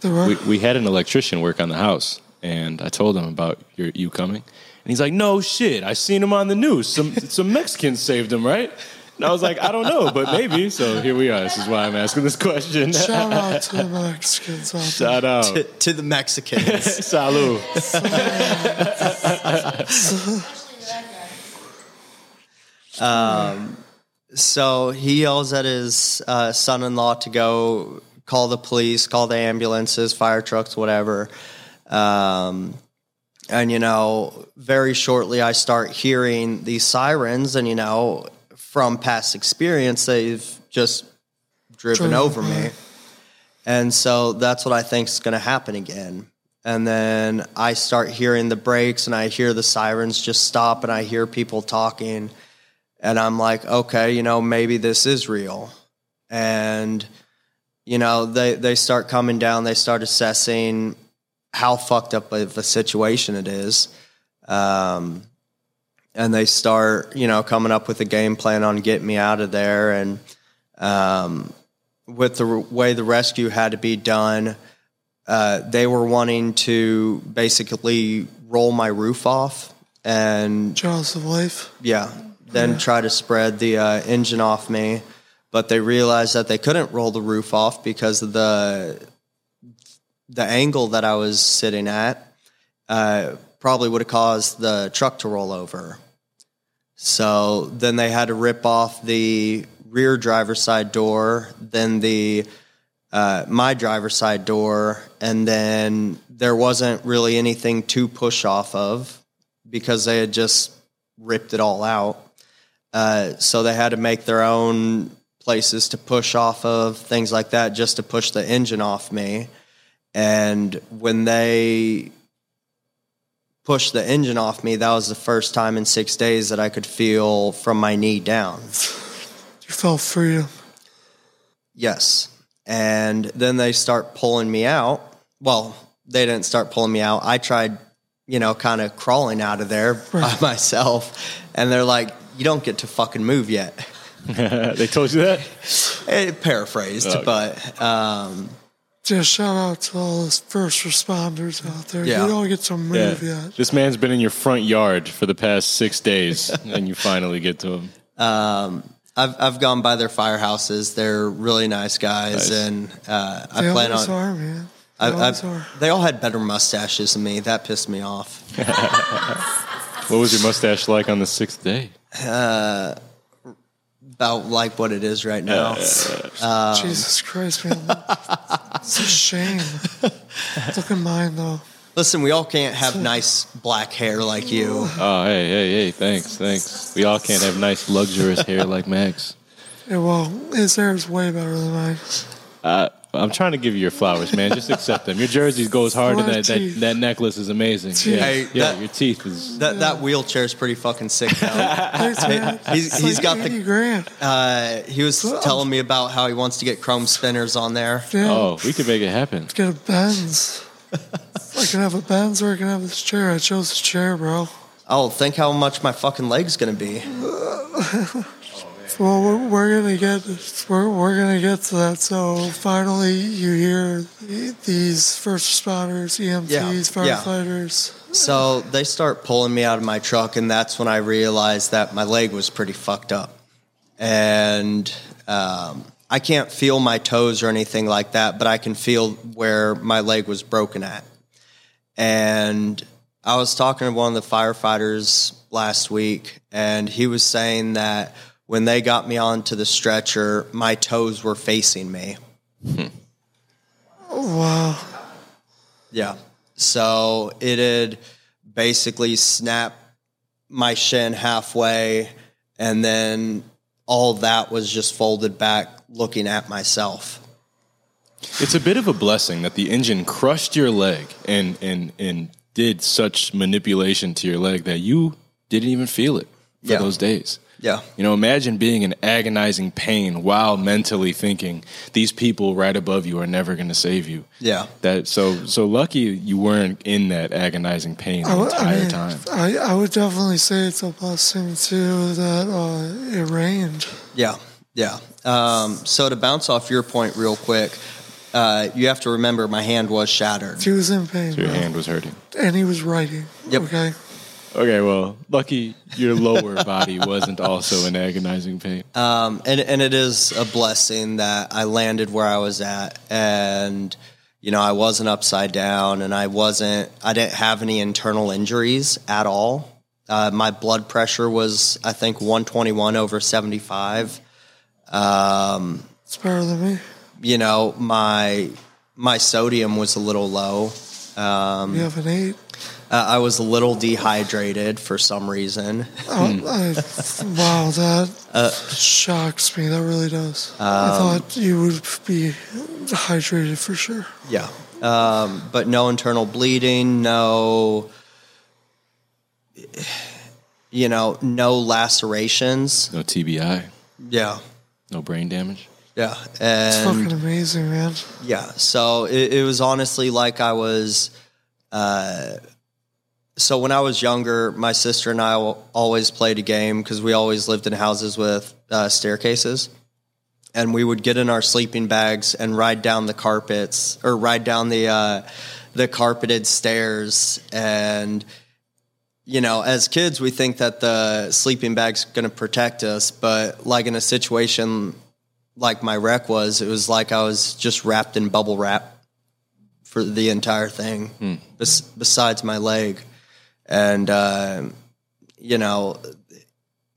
H: The were-
G: we, we had an electrician work on the house, and I told him about your, you coming, and he's like, "No shit, I seen him on the news. Some [LAUGHS] some Mexicans saved him, right?" And I was like, "I don't know, but maybe." So here we are. This is why I'm asking this question.
H: Shout out [LAUGHS] to the Mexicans out there.
G: Shout out,
I: to, to the Mexicans. [LAUGHS]
G: salud.
I: um, So he yells at his uh, son-in-law to go call the police, call the ambulances, fire trucks, whatever. Um, and you know, very shortly, I start hearing these sirens, and you know, from past experience, they've just driven
H: Driven
I: over me. And so that's what I think is going to happen again. And then I start hearing the brakes and I hear the sirens just stop and I hear people talking. And I'm like, okay, you know, maybe this is real. And, you know, they, they start coming down, they start assessing how fucked up of a situation it is. Um, and they start, you know, coming up with a game plan on getting me out of there. And um, with the way the rescue had to be done, uh, they were wanting to basically roll my roof off and
H: Jaws of life.
I: yeah, then try to spread the uh, engine off me. But they realized that they couldn't roll the roof off because of the the angle that I was sitting at. Uh, probably would have caused the truck to roll over. So then they had to rip off the rear driver's side door, then the uh, my driver's side door, and then there wasn't really anything to push off of because they had just ripped it all out. Uh, so they had to make their own places to push off of, things like that, just to push the engine off me. And when they pushed the engine off me, that was the first time in six days that I could feel from my knee down.
H: You felt free.
I: Yes. And then they start pulling me out. Well, they didn't start pulling me out. I tried, you know, kind of crawling out of there by myself. And they're like, you don't get to fucking move yet. [LAUGHS]
G: they told you that? [LAUGHS]
I: Eh, paraphrased,
G: Okay.
I: but um,
H: Just shout out to all the first responders out there.
I: Yeah.
H: You don't get to move yet.
G: This man's been in your front yard for the past six days, [LAUGHS] and you finally get to him.
I: um, I've I've gone by their firehouses. They're really nice guys,
G: Nice.
I: and uh, I
H: They
I: plan
H: always
I: on.
H: are, man. They
I: I, I,
H: are.
I: they all had better mustaches than me. That pissed me off. [LAUGHS]
G: What was your mustache like on the sixth day?
I: Uh, about like what it is right now. Um,
H: Jesus Christ, man. it's a shame. Look at mine, though.
I: Listen, we all can't have nice black hair like you.
G: Oh, hey, hey, hey, thanks, thanks. We all can't have nice, luxurious hair like Max.
H: Yeah, well, his hair is way better than mine.
G: Uh, I'm trying to give you your flowers, man. Just accept them. Your jersey goes hard, and that, that, that necklace is amazing. Yeah,
I: Hey,
G: yeah
I: that-
G: your teeth is.
I: That that wheelchair is pretty fucking sick though. [LAUGHS]
H: Thanks, man.
I: he's
H: It's
I: he's
H: like
I: got
H: 80
I: the.
H: grand.
I: Uh, he was telling me about how he wants to get chrome spinners on there.
H: Yeah,
G: Oh, we could make it happen.
H: Let's get a Benz. I can have a Benz or I can have this chair. I chose this chair, bro.
I: Oh, think how much my fucking leg's gonna be. [LAUGHS]
H: Well, we're, we're gonna get we're, we're gonna get to that. So finally, you hear these first responders, EMTs,
I: Yeah, yeah.
H: firefighters.
I: So they start pulling me out of my truck, and that's when I realized that my leg was pretty fucked up. And um, I can't feel my toes or anything like that, but I can feel where my leg was broken at. And I was talking to one of the firefighters last week, and he was saying that when they got me onto the stretcher, my toes were facing me.
H: Oh, wow.
I: Yeah. So it had basically snapped my shin halfway, and then all that was just folded back looking at myself.
G: It's a bit of a blessing that the engine crushed your leg and and and did such manipulation to your leg that you didn't even feel it for
I: Yeah.
G: those days.
I: Yeah.
G: You know, imagine being in agonizing pain while mentally thinking these people right above you are never going to save you.
I: Yeah.
G: That so so lucky you weren't in that agonizing pain the
H: I,
G: entire
H: I mean,
G: time.
H: I, I would definitely say it's a blessing too that uh, it rained.
I: Yeah. Yeah. Um, so to bounce off your point real quick, uh, you have to remember my hand was shattered.
H: He was in pain,
G: So your
H: bro.
G: hand was hurting.
H: and he was writing.
I: Yep.
H: Okay.
G: Okay, well, lucky your lower body wasn't also in agonizing pain.
I: Um, and and it is a blessing that I landed where I was at, and you know I wasn't upside down, and I wasn't. I didn't have any internal injuries at all. Uh, my blood pressure was, I think, 121 over 75. Um,
H: It's better than me.
I: you know, my my sodium was a little low. Um,
H: You haven't ate.
I: Uh, I was a little dehydrated for some reason.
H: Oh, I, [LAUGHS] wow, that shocks me. That really does. I thought you would be hydrated for sure.
I: Yeah. Um, but no internal bleeding, no, [SIGHS] you know, no lacerations.
G: No TBI,
I: Yeah.
G: no brain damage.
I: Yeah.
H: It's fucking amazing, man.
I: yeah. So it, it was honestly like I was, uh, so when I was younger, my sister and I always played a game because we always lived in houses with uh, staircases. and we would get in our sleeping bags and ride down the carpets or ride down the uh, the carpeted stairs. And you know as kids we think that the sleeping bag's going to protect us. But like in a situation like my wreck was it was like i was just wrapped in bubble wrap for the entire thing bes- besides my leg and uh, you know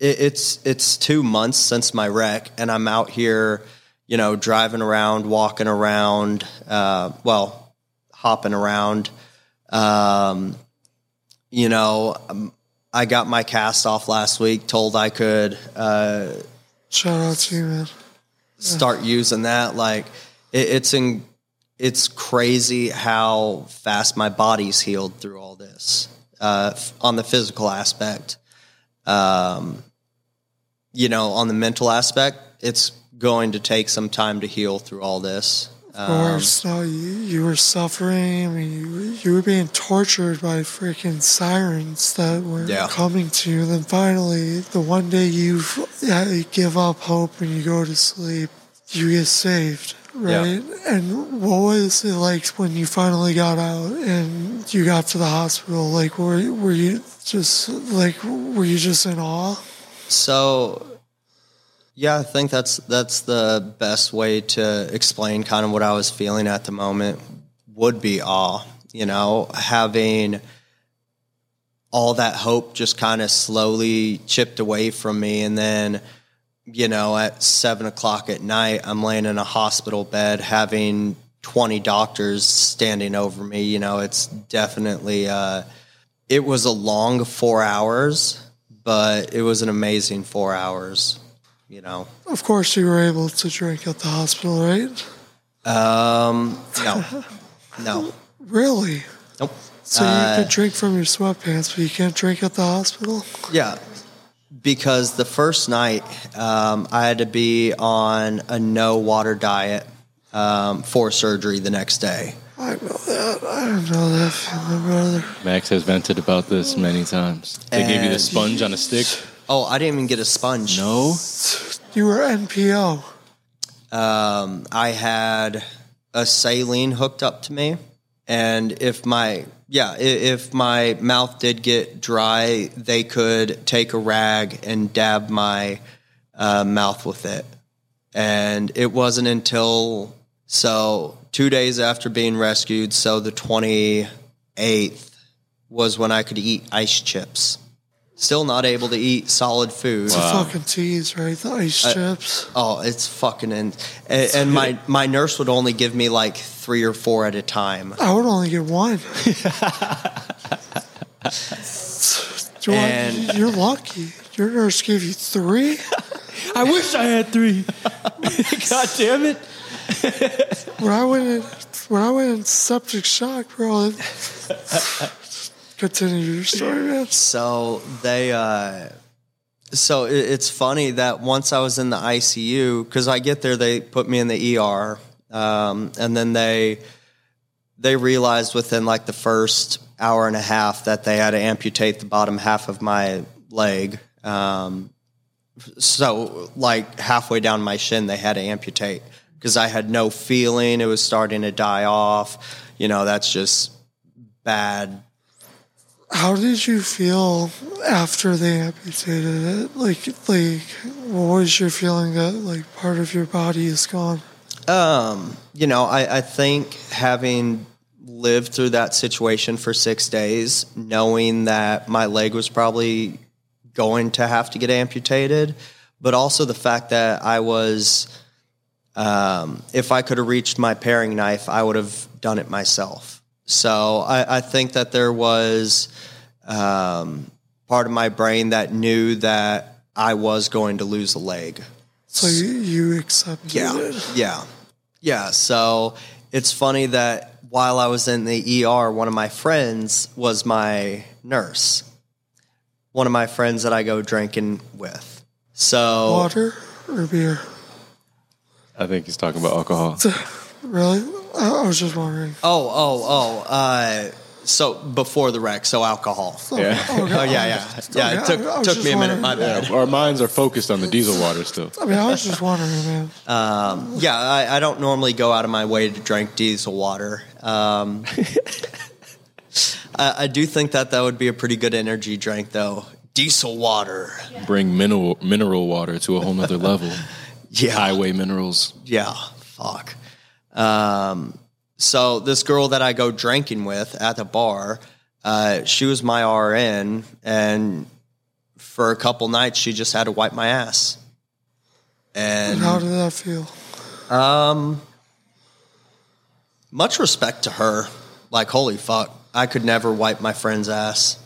I: it, it's it's two months since my wreck, and I'm out here, you know, driving around, walking around, uh, well, hopping around. Um, you know, um, I got my cast off last week. Told I could uh,
H: Shout out to you, man.
I: start using that. Like it, it's in, it's crazy how fast my body's healed through all this uh, on the physical aspect. Um, you know, on the mental aspect, it's going to take some time to heal through all this.
H: Of
I: Um,
H: course, no, you, you were suffering. I mean, you, were- you were being tortured by freaking sirens that were
I: Yeah.
H: coming to you. And Then finally, the one day you you give up hope and you go to sleep, you get saved, right? And what was it like when you finally got out and you got to the hospital? Like, were were you just like were you just in awe?
I: So, yeah, I think that's that's the best way to explain kind of what I was feeling at the moment. Would be awe, you know, having all that hope just kind of slowly chipped away from me, and then, you know, at seven o'clock at night, I'm laying in a hospital bed having twenty doctors standing over me. You know, it's definitely. Uh, it was a long four hours, but it was an amazing four hours. You know,
H: Of course, you were able to drink at the hospital, right?
I: um, no, [LAUGHS] no,
H: Really?
I: nope.
H: So
I: Uh,
H: you could drink from your sweatpants, but you can't drink at the hospital?
I: Yeah, because the first night um, I had to be on a no water diet um, for surgery the next day.
H: I know that. I know that feeling, brother.
G: Max has vented about this many times. They gave you the
I: And-
G: sponge on a stick.
I: Oh, I didn't even get a sponge.
G: No,
H: You were NPO.
I: um, I had a saline hooked up to me, and if my yeah, if my mouth did get dry, they could take a rag and dab my uh, mouth with it. And it wasn't until so two days after being rescued, so the twenty eighth was when I could eat ice chips. Still not able to eat solid food.
H: It's a fucking tease, right? The ice
I: Uh,
H: chips.
I: Oh, it's fucking in. And, and my my nurse would only give me like three or four at a time.
H: I would only get one. [LAUGHS] Do
I: And-
H: you're lucky. Your nurse gave you three? [LAUGHS]
G: I wish I had three. [LAUGHS] God damn it!
H: When I went in, when I went in septic shock, bro. Continue your story, man.
I: So they, uh, so it, it's funny that once I was in the ICU, because I get there, they put me in the ER, um, and then they they realized within like the first hour and a half that they had to amputate the bottom half of my leg. Um, so like halfway down my shin, they had to amputate because I had no feeling. It was starting to die off. You know, that's just bad
H: How did you feel after they amputated it? Like, like, what was your feeling that like part of your body is gone?
I: Um, you know, I, I think having lived through that situation for six days, knowing that my leg was probably going to have to get amputated, but also the fact that I was, um, if I could have reached my paring knife, I would have done it myself. So I, I think that there was um, part of my brain that knew that I was going to lose a leg.
H: So you, you accepted
I: Yeah.
H: it.
I: Yeah. Yeah. So it's funny that while I was in the ER, one of my friends was my nurse. One of my friends that I go drinking with. So
H: Water or beer?
G: I think he's talking about alcohol. [LAUGHS]
H: Really? I, I was just wondering.
I: Oh, oh, oh. Uh, so before the wreck, so alcohol.
G: Yeah.
I: Oh yeah, yeah, yeah. It took
H: I- I
I: took me a minute. My bad.
G: Our minds are focused on the diesel water still.
H: I mean, I was just wondering, man.
I: Um, yeah, I, I don't normally go out of my way to drink diesel water. Um, [LAUGHS] I, I do think that that would be a pretty good energy drink, though. Diesel water.
G: Bring mineral mineral water to a whole nother level. [LAUGHS]
I: Yeah.
G: Highway minerals.
I: Yeah, fuck. Um, so this girl that I go drinking with at the bar, uh, she was my RN, and for a couple nights she just had to wipe my ass.
H: And
I: And
H: how did that feel?
I: um, much respect to her. Like holy fuck, I could never wipe my friend's ass.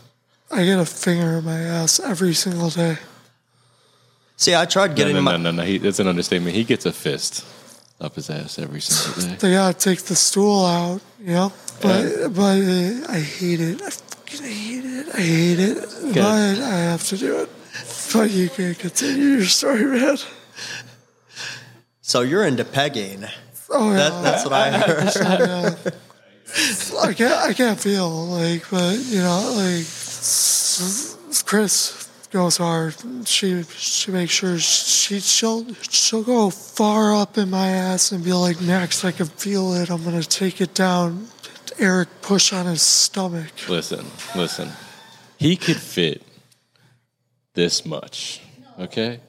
H: I get a finger in my ass every single day.
I: See, I tried
G: No,
I: getting
G: no,
I: my.
G: no, no, no. He, that's an understatement. He gets a fist up his ass every single [LAUGHS] day.
H: They gotta take the stool out, you know. But but uh, I hate it. I fucking hate it. I hate it. But I have to do it. But you can continue your story, man.
I: So you're into pegging.
H: Oh yeah.
I: That, that's what I heard.
H: So, [LAUGHS] yeah. [LAUGHS] I can't. I can't feel like, but you know, like s- s- Chris goes hard. She she makes sure she she'll she'll go far up in my ass and be like, Max, I can feel it. I'm gonna take it down. Eric push on his stomach.
G: Listen, listen. He could fit this much. Okay.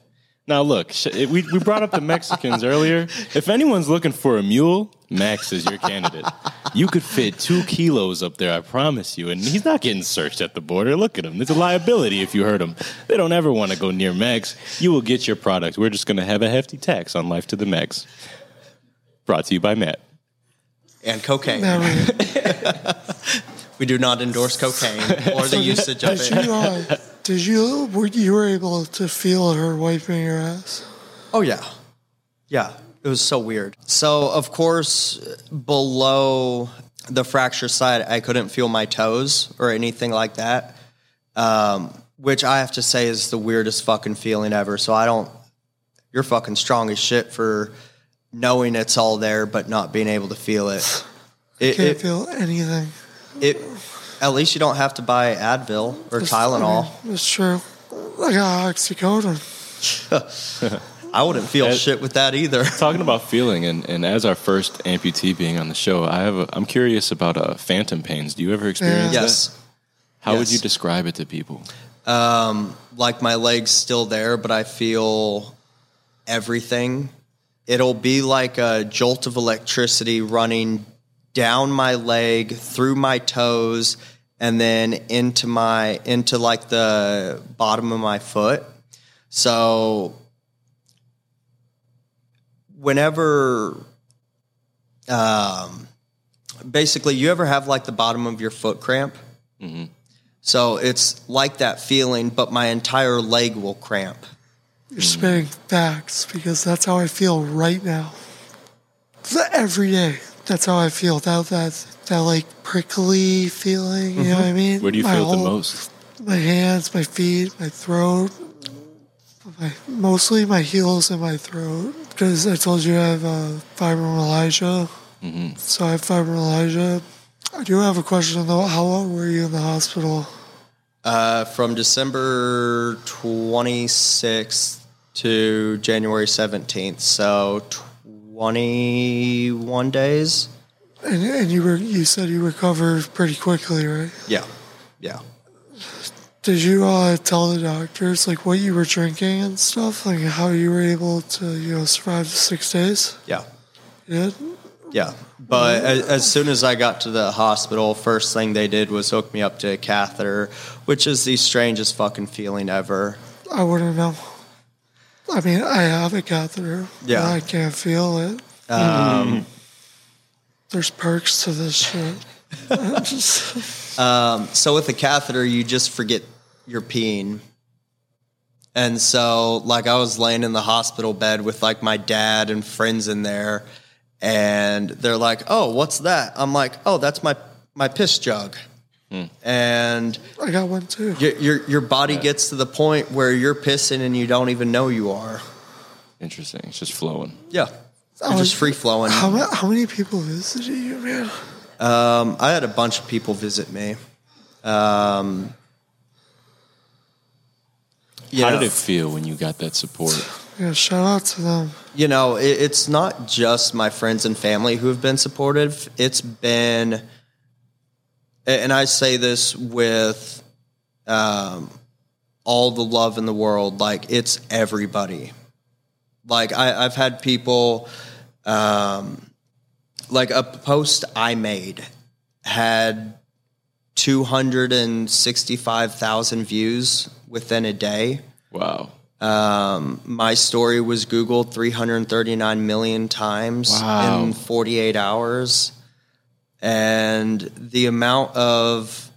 G: Now look, we we brought up the Mexicans earlier. If anyone's looking for a mule, Max is your candidate. You could fit two kilos up there, I promise you. And he's not getting searched at the border. Look at him. There's a liability if you hurt him. They don't ever want to go near Max. You will get your product. We're just going to have a hefty tax on Life to the Max. Brought to you by Matt.
I: and cocaine. [LAUGHS] We do not endorse cocaine or the usage of it.
H: Did you, uh, did you were you were able to feel her wiping your ass?
I: Oh yeah, yeah. It was so weird. So of course, below the fracture side, I couldn't feel my toes or anything like that. Um, which I have to say is the weirdest fucking feeling ever. So I don't. You're fucking strong as shit for knowing it's all there but not being able to feel it. [SIGHS] It,
H: Can't
I: it,
H: feel anything.
I: it at least you don't have to buy Advil or Tylenol.
H: That's true. I got oxycodone. [LAUGHS]
I: I wouldn't feel
G: That-
I: shit with that either. [LAUGHS]
G: Talking about feeling, and, and as our first amputee being on the show, I have a, I'm curious about uh, phantom pains. Do you ever experience
H: Yeah.
G: that?
I: Yes.
G: How would you describe it to people?
I: Um, like my legs still there, but I feel everything. It'll be like a jolt of electricity running down my leg, through my toes, and then into my into like the bottom of my foot. So whenever um basically you ever have like the bottom of your foot cramp? So it's like that feeling, but my entire leg will cramp.
H: You're spitting facts because that's how I feel right now. Every day, that's how I feel. That that that like prickly feeling. You know what I mean?
G: Where do you
H: My
G: feel it the most?
H: My hands, my feet, my throat. My, mostly my heels and my throat because I told you I have uh, fibromyalgia. So I have fibromyalgia. I do have a question though. How long were you in the hospital?
I: Uh, from December 26th to January 17th, so 21 days.
H: And, and you were you said you recovered pretty quickly, right?
I: Yeah, yeah.
H: Did you uh, tell the doctors like what you were drinking and stuff, like how you were able to you know survive the six days?
I: Yeah.
H: Yeah.
I: Yeah. But as, as soon as I got to the hospital, first thing they did was hook me up to a catheter, which is the strangest fucking feeling ever.
H: I wouldn't know. I mean, I have a catheter.
I: Yeah.
H: I can't feel it.
I: Um, [LAUGHS]
H: There's perks to this shit. [LAUGHS] [LAUGHS]
I: um, so with the catheter, you just forget you're peeing. And so, like, I was laying in the hospital bed with like my dad and friends in there, and they're like, "Oh, what's that?" I'm like, "Oh, that's my my piss jug." And
H: I got one too.
I: your your, your body gets to the point where you're pissing and you don't even know you are.
G: Interesting. It's just flowing.
I: Yeah, you're just free flowing.
H: How, how many people visited you, man?
I: Um, I had a bunch of people visit me. Um, you
G: How
I: know,
G: did it feel when you got that support?
H: Yeah, shout out to them.
I: you know, it, it's not just my friends and family who have been supportive. It's been, and I say this with um, all the love in the world. Like it's everybody. Like I, I've had people, um, like a post I made had two hundred and sixty-five thousand views within a day.
G: Wow.
I: Um, my story was Googled 339 million times
G: Wow.
I: in 48 hours. And the amount of,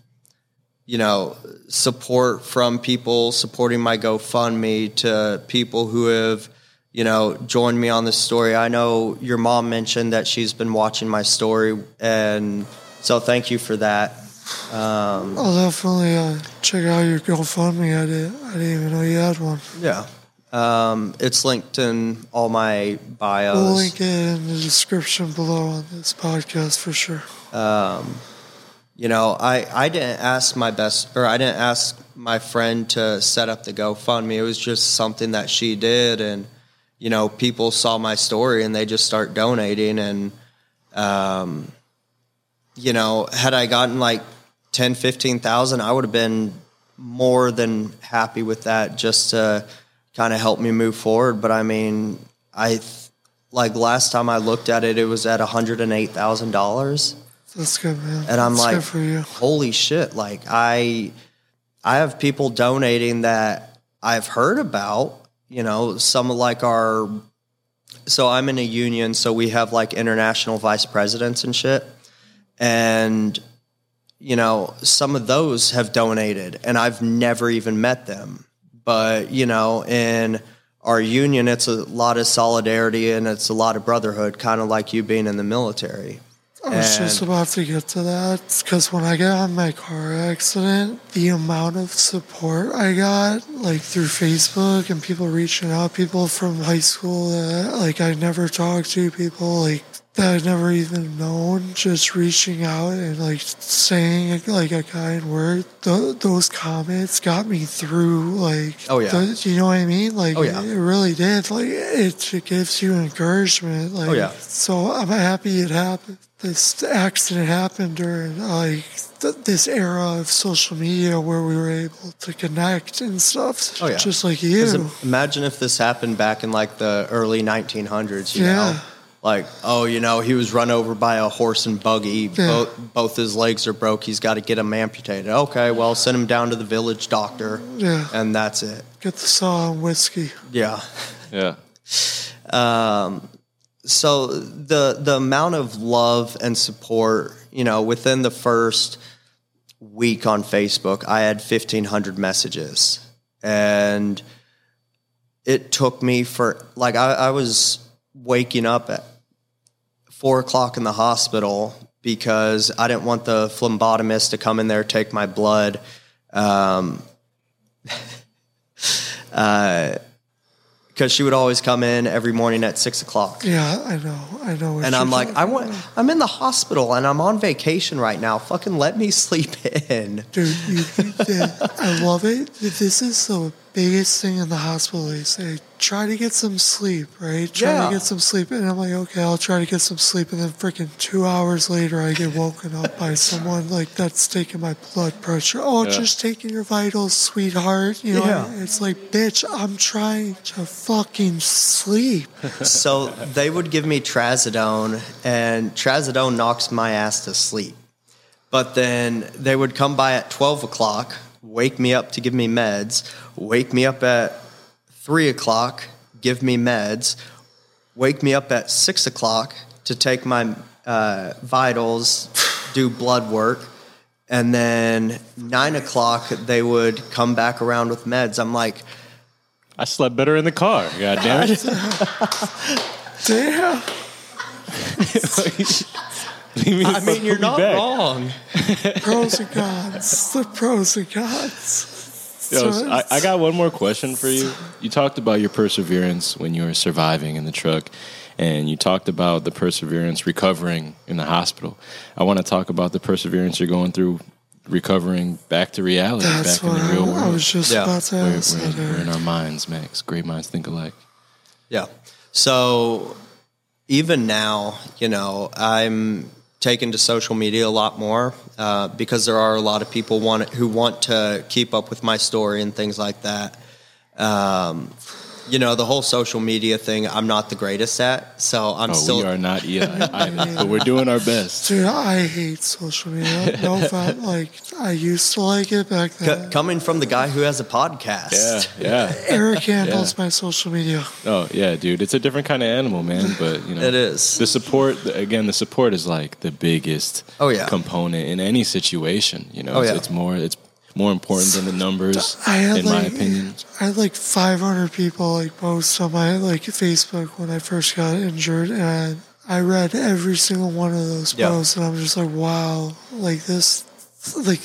I: you know, support from people supporting my GoFundMe to people who have, you know, joined me on this story. I know your mom mentioned that she's been watching my story. And so thank you for that. Um,
H: I'll definitely uh, check out your GoFundMe. I didn't, I didn't even know you had one.
I: Yeah. Um, it's linked in all my bios.
H: We'll link it in the description below on this podcast for sure.
I: Um, you know, I, I didn't ask my best, or I didn't ask my friend to set up the GoFundMe. It was just something that she did. And, you know, people saw my story and they just start donating. And, um, you know, had I gotten like 10, 15,000, I would have been more than happy with that just to kind of help me move forward. But I mean, I, th- like last time I looked at it, it was at $108,000
H: That's good, man.
I: and I'm
H: That's
I: like,
H: good for you.
I: holy shit! Like I, I have people donating that I've heard about. You know, some of like our. So I'm in a union, so we have like international vice presidents and shit, and you know, some of those have donated, and I've never even met them. But you know, in our union, it's a lot of solidarity and it's a lot of brotherhood, kind of like you being in the military.
H: I was just about to get to that because when I got in my car accident, the amount of support I got, like through Facebook and people reaching out, people from high school that like I never talked to, people like that I'd never even known, just reaching out and like saying like a kind word. Th- those comments got me through. Like,
I: Oh, yeah.
H: the- you know what I mean? Like,
I: Oh, yeah.
H: it really did. Like, it, it gives you encouragement. Like,
I: Oh, yeah.
H: so I'm happy it happened. This accident happened during like th- this era of social media where we were able to connect and stuff.
I: Oh yeah,
H: just like you.
I: Imagine if this happened back in like the early 1900s. You
H: Yeah.
I: know, like oh, you know, he was run over by a horse and buggy.
H: Yeah.
I: Both both his legs are broke. He's got to get him amputated. Okay, well, send him down to the village doctor.
H: Yeah.
I: and that's it.
H: Get the saw and whiskey.
I: Yeah.
G: Yeah. [LAUGHS]
I: Um, so the the amount of love and support, you know, within the first week on Facebook, I had fifteen hundred messages, and it took me for like I, I was waking up at four o'clock in the hospital because I didn't want the phlebotomist to come in there take my blood. Um, [LAUGHS] uh, because she would always come in every morning at six o'clock.
H: Yeah, I know. I know.
I: And I'm like, I want,
H: about.
I: I'm in the hospital and I'm on vacation right now. Fucking let me [LAUGHS] sleep in.
H: Dude, you, you. I love it. This is the biggest thing in the hospital. They say, try to get some sleep, right? Try
I: Yeah.
H: to get some sleep. And I'm like, okay, I'll try to get some sleep. And then freaking two hours later, I get woken up by [LAUGHS] someone like that's taking my blood pressure. Oh,
G: Yeah.
H: just taking your vitals, sweetheart. You know,
I: Yeah.
H: it's like, bitch, I'm trying to fucking sleep. [LAUGHS]
I: so they would give me trazodone, and trazodone knocks my ass to sleep. But then they would come by at 12 o'clock, wake me up to give me meds, wake me up at 3 o'clock, give me meds, wake me up at 6 o'clock to take my uh, vitals, do blood work, and then nine o'clock they would come back around with meds. I'm like,
G: I slept better in the car. God damn it. [LAUGHS]
H: Damn.
G: Leave me
I: I mean, you're not
G: back.
I: wrong.
H: Pros and cons. The pros and cons.
G: Yo,
H: So
G: I, I got one more question for you. You talked about your perseverance when you were surviving in the truck, and you talked about the perseverance recovering in the hospital. I want to talk about the perseverance you're going through recovering back to reality,
H: That's
G: back in the real
H: I,
G: world.
H: I was just
I: Yeah.
H: about to
G: we're,
H: ask
G: we're,
H: that.
G: we're in our minds, Max. Great minds think alike.
I: Yeah. So even now, you know, I'm taken to social media a lot more uh, because there are a lot of people want who want to keep up with my story and things like that. Um, you know, the whole social media thing, I'm not the greatest at, so I'm
G: Oh,
I: still.
G: we are not Eli either, but we're doing our best. [LAUGHS]
H: Dude, I hate social media. No offense. Like, I used to like it back
I: c-
H: then.
I: coming from the guy who has a podcast.
G: Yeah, yeah. [LAUGHS]
H: Eric handles my social media.
G: Oh yeah, dude, it's a different kind of animal, man. [LAUGHS] But you know,
I: It is.
G: the support. Again, the support is like the biggest
I: Oh, yeah.
G: component in any situation. You know,
I: Oh,
G: it's,
I: yeah.
G: it's more it's more important than the numbers,
H: I had
G: in my opinion.
H: I had like 500 people like post on my like Facebook when I first got injured, and I read every single one of those
I: Yeah.
H: posts, and I'm just like, wow, like this, like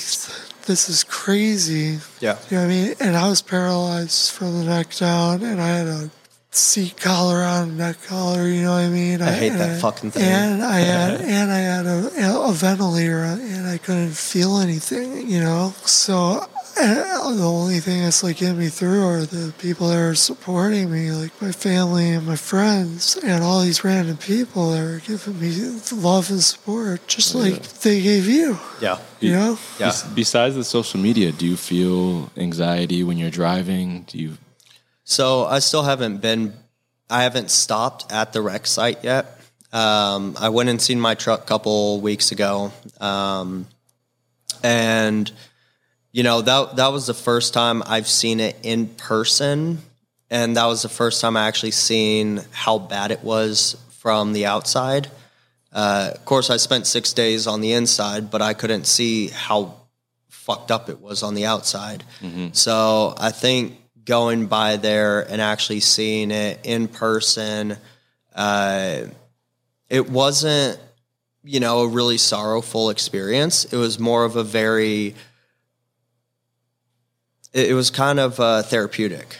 H: this is crazy.
I: Yeah.
H: You know what I mean? And I was paralyzed from the neck down, and I had a C-collar on, neck collar. You know what I mean?
I: I hate that
H: and-
I: fucking thing.
H: And I had [LAUGHS] and I had a, a ventilator, and I couldn't feel anything. You know, so. uh, The only thing that's like getting me through are the people that are supporting me, like my family and my friends, and all these random people that are giving me love and support, just like they gave you.
I: Yeah.
H: You know?
I: Yeah.
G: Besides the social media, do you feel anxiety when you're driving? Do you?
I: So I still haven't been, I haven't stopped at the wreck site yet. Um, I went and seen my truck a couple weeks ago, um, and you know that that was the first time I've seen it in person, and that was the first time I actually seen how bad it was from the outside. Uh, of course, I spent six days on the inside, but I couldn't see how fucked up it was on the outside. So I think going by there and actually seeing it in person, uh, it wasn't, you know, a really sorrowful experience. It was more of a very, it, it was kind of uh, therapeutic,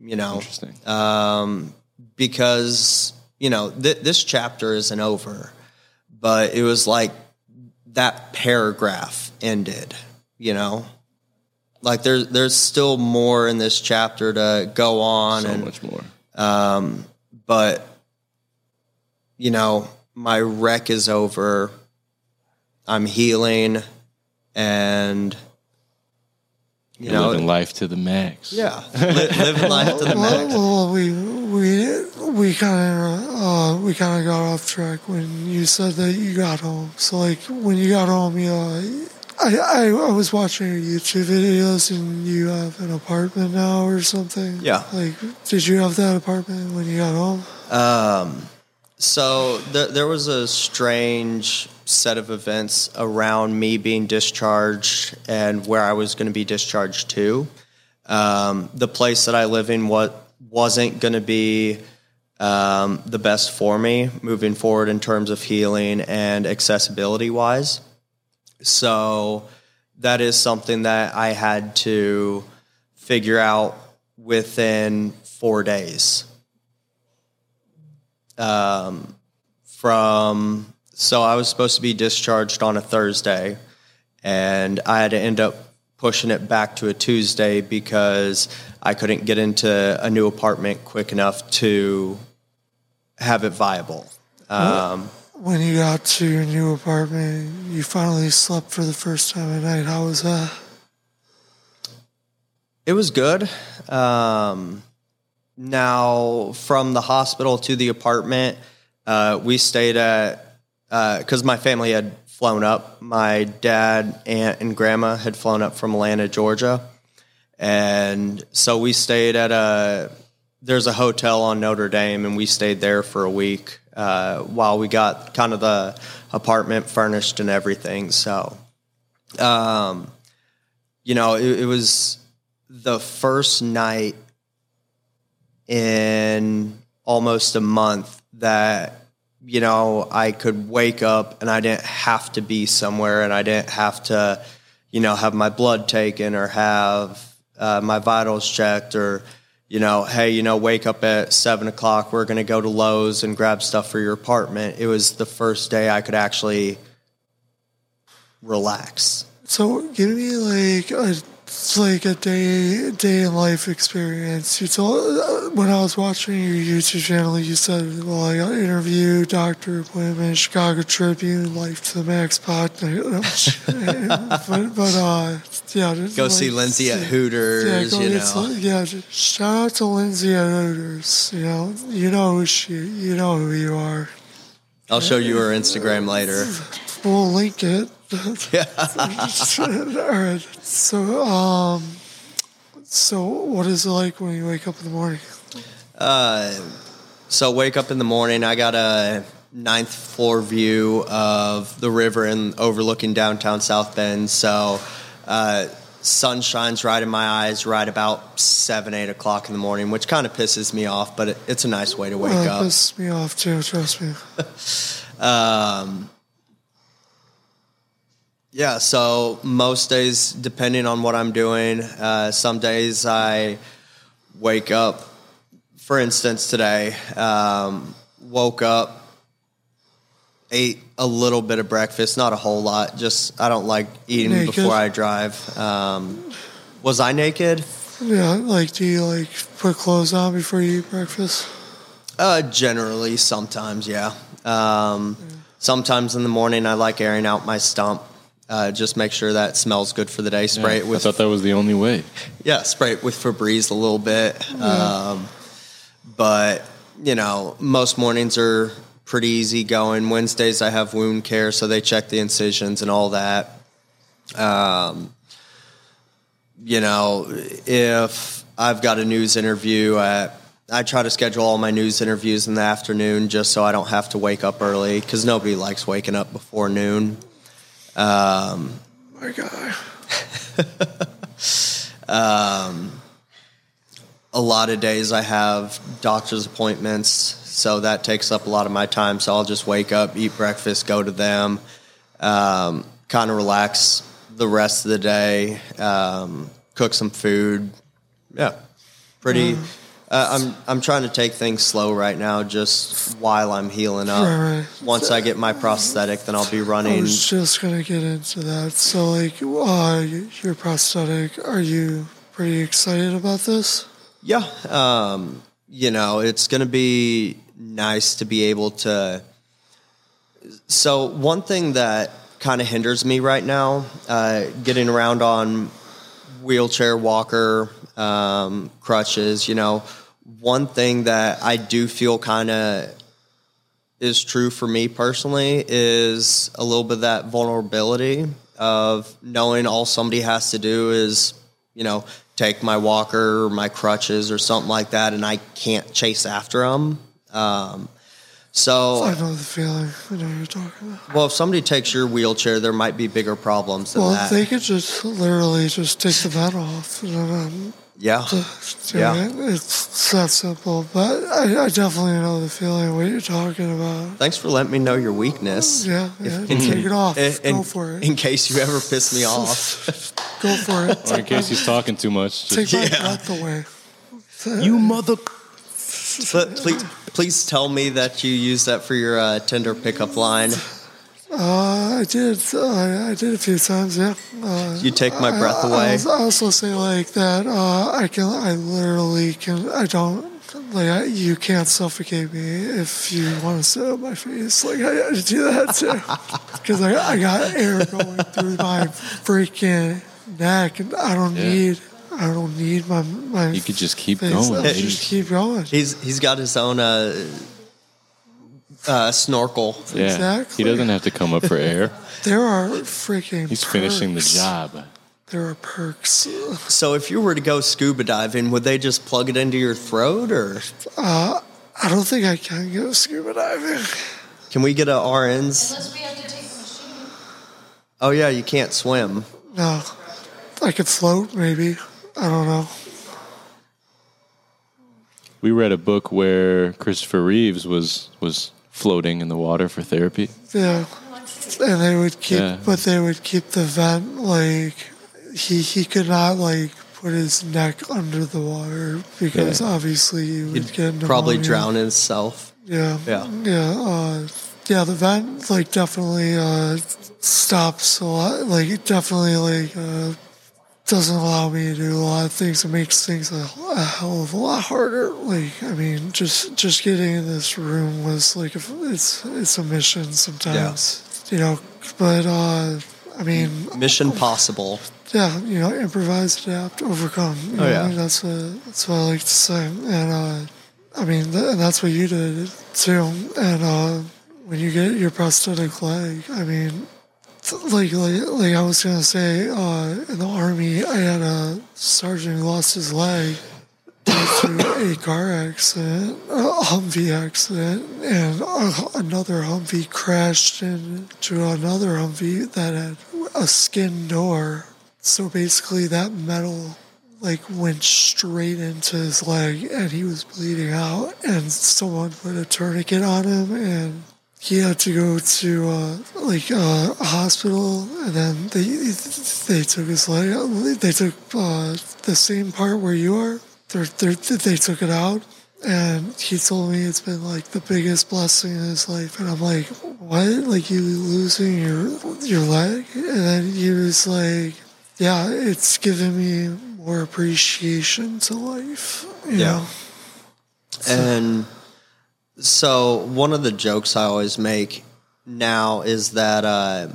I: you know,
G: Interesting.
I: um, because you know th- this chapter isn't over, but it was like that paragraph ended. You know, like there's there's still more in this chapter to go on,
G: So
I: and
G: much more.
I: um, but you know my wreck is over. I'm healing, and you
G: You're
I: know,
G: living life to the max.
I: yeah, li- living life to the max.
H: well, we we we kind of uh, we kind of got off track when you said that you got home. So like when you got home, you know, I I, I was watching your YouTube videos and you have an apartment now or something.
I: Yeah.
H: Like, did you have that apartment when you got home?
I: Um, so th- there was a strange set of events around me being discharged and where I was going to be discharged to. Um, the place that I live in what wasn't going to be um, the best for me moving forward in terms of healing and accessibility wise. So that is something that I had to figure out within four days um, from so I was supposed to be discharged on a Thursday, and I had to end up pushing it back to a Tuesday because I couldn't get into a new apartment quick enough to have it viable. Um,
H: When you got to your new apartment, you finally slept for the first time at night. How was that?
I: It was good. Um, now, from the hospital to the apartment, uh, we stayed at because my family had flown up. My dad, aunt, and grandma had flown up from Atlanta, Georgia, and so we stayed at a. There's a hotel on Notre Dame, and we stayed there for a week. Uh, while we got kind of the apartment furnished and everything. So, um, you know, it, it was the first night in almost a month that you know I could wake up and I didn't have to be somewhere and I didn't have to you know have my blood taken or have uh, my vitals checked or you know hey you know wake up at seven o'clock we're going to go to Lowe's and grab stuff for your apartment. It was the first day I could actually relax.
H: So give me like a like a day day in life experience. You told uh, when I was watching your YouTube channel, you said, "Well, I got interview, doctor appointment, Chicago Tribune, Life to the Max pod." [LAUGHS] but but uh, yeah,
I: go
H: like-
I: see Lindsay at
H: yeah,
I: Hooters
H: go
I: you know
H: yeah, shout out to Lindsay at Hooters. You know, you know who she, you know who you are.
I: I'll show you her Instagram later
H: We'll link it.
I: Yeah
H: All right. So, um, so what is it like when you wake up in the morning?
I: Uh, so wake up in the morning. I got a ninth floor view of the river and overlooking downtown South Bend. So uh, sun shines right in my eyes right about seven, eight o'clock in the morning, which kind of pisses me off, but it, it's a nice way to wake
H: Well, it
I: up.
H: pisses me off too. Trust me. [LAUGHS]
I: Um, yeah, so most days, depending on what I'm doing, uh, some days I wake up. For instance, today, um, woke up, ate a little bit of breakfast, not a whole lot. Just I don't like eating
H: Naked?
I: before I drive. Um, was I naked?
H: Yeah, like, do you like put clothes on before you eat breakfast?
I: Uh, generally, sometimes, yeah. Um, Sometimes in the morning, I like airing out my stump. Uh, just make sure that smells good for the day. Spray it
G: I thought that was the only way.
I: yeah, spray it with Febreze a little bit. Um, but you know, most mornings are pretty easy going. Wednesdays I have wound care, so they check the incisions and all that. Um, you know, if I've got a news interview at I try to schedule all my news interviews in the afternoon just so I don't have to wake up early because nobody likes waking up before noon. Um,
H: My guy. [LAUGHS]
I: um, a lot of days I have doctor's appointments, so that takes up a lot of my time. So I'll just wake up, eat breakfast, go to them, um, kind of relax the rest of the day, um, cook some food. Yeah, pretty.
H: Mm.
I: Uh, I'm I'm trying to take things slow right now, just while I'm healing up.
H: Right, right.
I: Once I get my prosthetic, then I'll be running.
H: I was just gonna get into that. So, like, uh, your prosthetic, are you pretty excited about this?
I: Yeah, um, you know, it's going to be nice to be able to. So, one thing that kind of hinders me right now, uh, getting around on wheelchair, walker, um, crutches, you know, one thing that I do feel kind of is true for me personally is a little bit of that vulnerability of knowing all somebody has to do is, you know, take my walker or my crutches or something like that, and I can't chase after them. Um, so,
H: I know the feeling. I know you're talking about.
I: well, if somebody takes your wheelchair, there might be bigger problems than
H: Well,
I: that.
H: they could just literally just take the vent off. You know, and
I: yeah,
H: just do
I: Yeah.
H: it. It's that simple. But I, I definitely know the feeling what you're talking about.
I: Thanks for letting me know your weakness.
H: Yeah, yeah.
I: in-
H: take it [LAUGHS] off.
I: in-
H: Go
I: in-
H: for it.
I: In case you ever piss me [LAUGHS] off.
H: Go for it. [LAUGHS]
G: Or in case he's talking too much.
H: Take
G: just-
H: my breath away.
G: You mother.
I: But please, please tell me that you use that for your uh, Tinder pickup line.
H: Uh, I did. Uh, I did a few times. Yeah. Uh,
I: You take my breath
H: I, I,
I: away.
H: also- I also say like that. Uh, I can. I literally can. I don't. Like I, you can't suffocate me if you want to sit on my face. Like I, I do that too, [LAUGHS] because I, I got air going through my freaking neck, and I don't
G: Yeah.
H: need. I don't need my my.
G: You could just keep
H: face.
G: going.
H: I'll just keep going.
I: He's he's got his own uh, uh, snorkel.
G: Yeah.
H: Exactly.
G: He doesn't have to come up for air. [LAUGHS]
H: There are freaking.
G: He's finishing the
H: perks.
G: job.
H: There are perks.
I: So if you were to go scuba diving, would they just plug it into your throat or?
H: Uh, I don't think I can go scuba diving.
I: Can we get a RNs?
K: Unless we have to take the machine.
I: Oh yeah, you can't swim.
H: No, I could float maybe. I don't know.
G: We read a book where Christopher Reeves was was floating in the water for therapy.
H: Yeah, and they would keep,
G: Yeah.
H: but they would keep the vent like he he could not like put his neck under the water because
I: Yeah.
H: obviously he would
I: He'd
H: get
I: probably drown himself.
H: Yeah,
I: Yeah.
H: yeah, uh, yeah. The vent like definitely uh, stops a lot. Like it definitely like uh, doesn't allow me to do a lot of things. It makes things a, a hell of a lot harder. Like I mean, just just getting in this room was like a, it's it's a mission sometimes. You know, but uh, I mean,
I: Mission possible.
H: yeah, you know, improvise, adapt, overcome. You
I: Oh,
H: know,
I: yeah.
H: that's what that's what I like to say, and uh, I mean, th- and that's what you did too. And uh, when you get your prosthetic leg, I mean, like like, like I was gonna say, uh, in the army, I had a sergeant who lost his leg to a car accident, a Humvee accident, and uh, another Humvee crashed into another Humvee that had a skin door. So basically, that metal like went straight into his leg, and he was bleeding out. And someone put a tourniquet on him, and he had to go to uh, like uh, a hospital, and then they they took his leg. They took uh, the same part where you are. They're, they're, they took it out, and he told me it's been like the biggest blessing in his life. And I'm like, what? Like you losing your your leg? And then he was like, yeah, it's given me more appreciation to life.
I: Yeah.
H: know?
I: And so one of the jokes I always make now is that uh,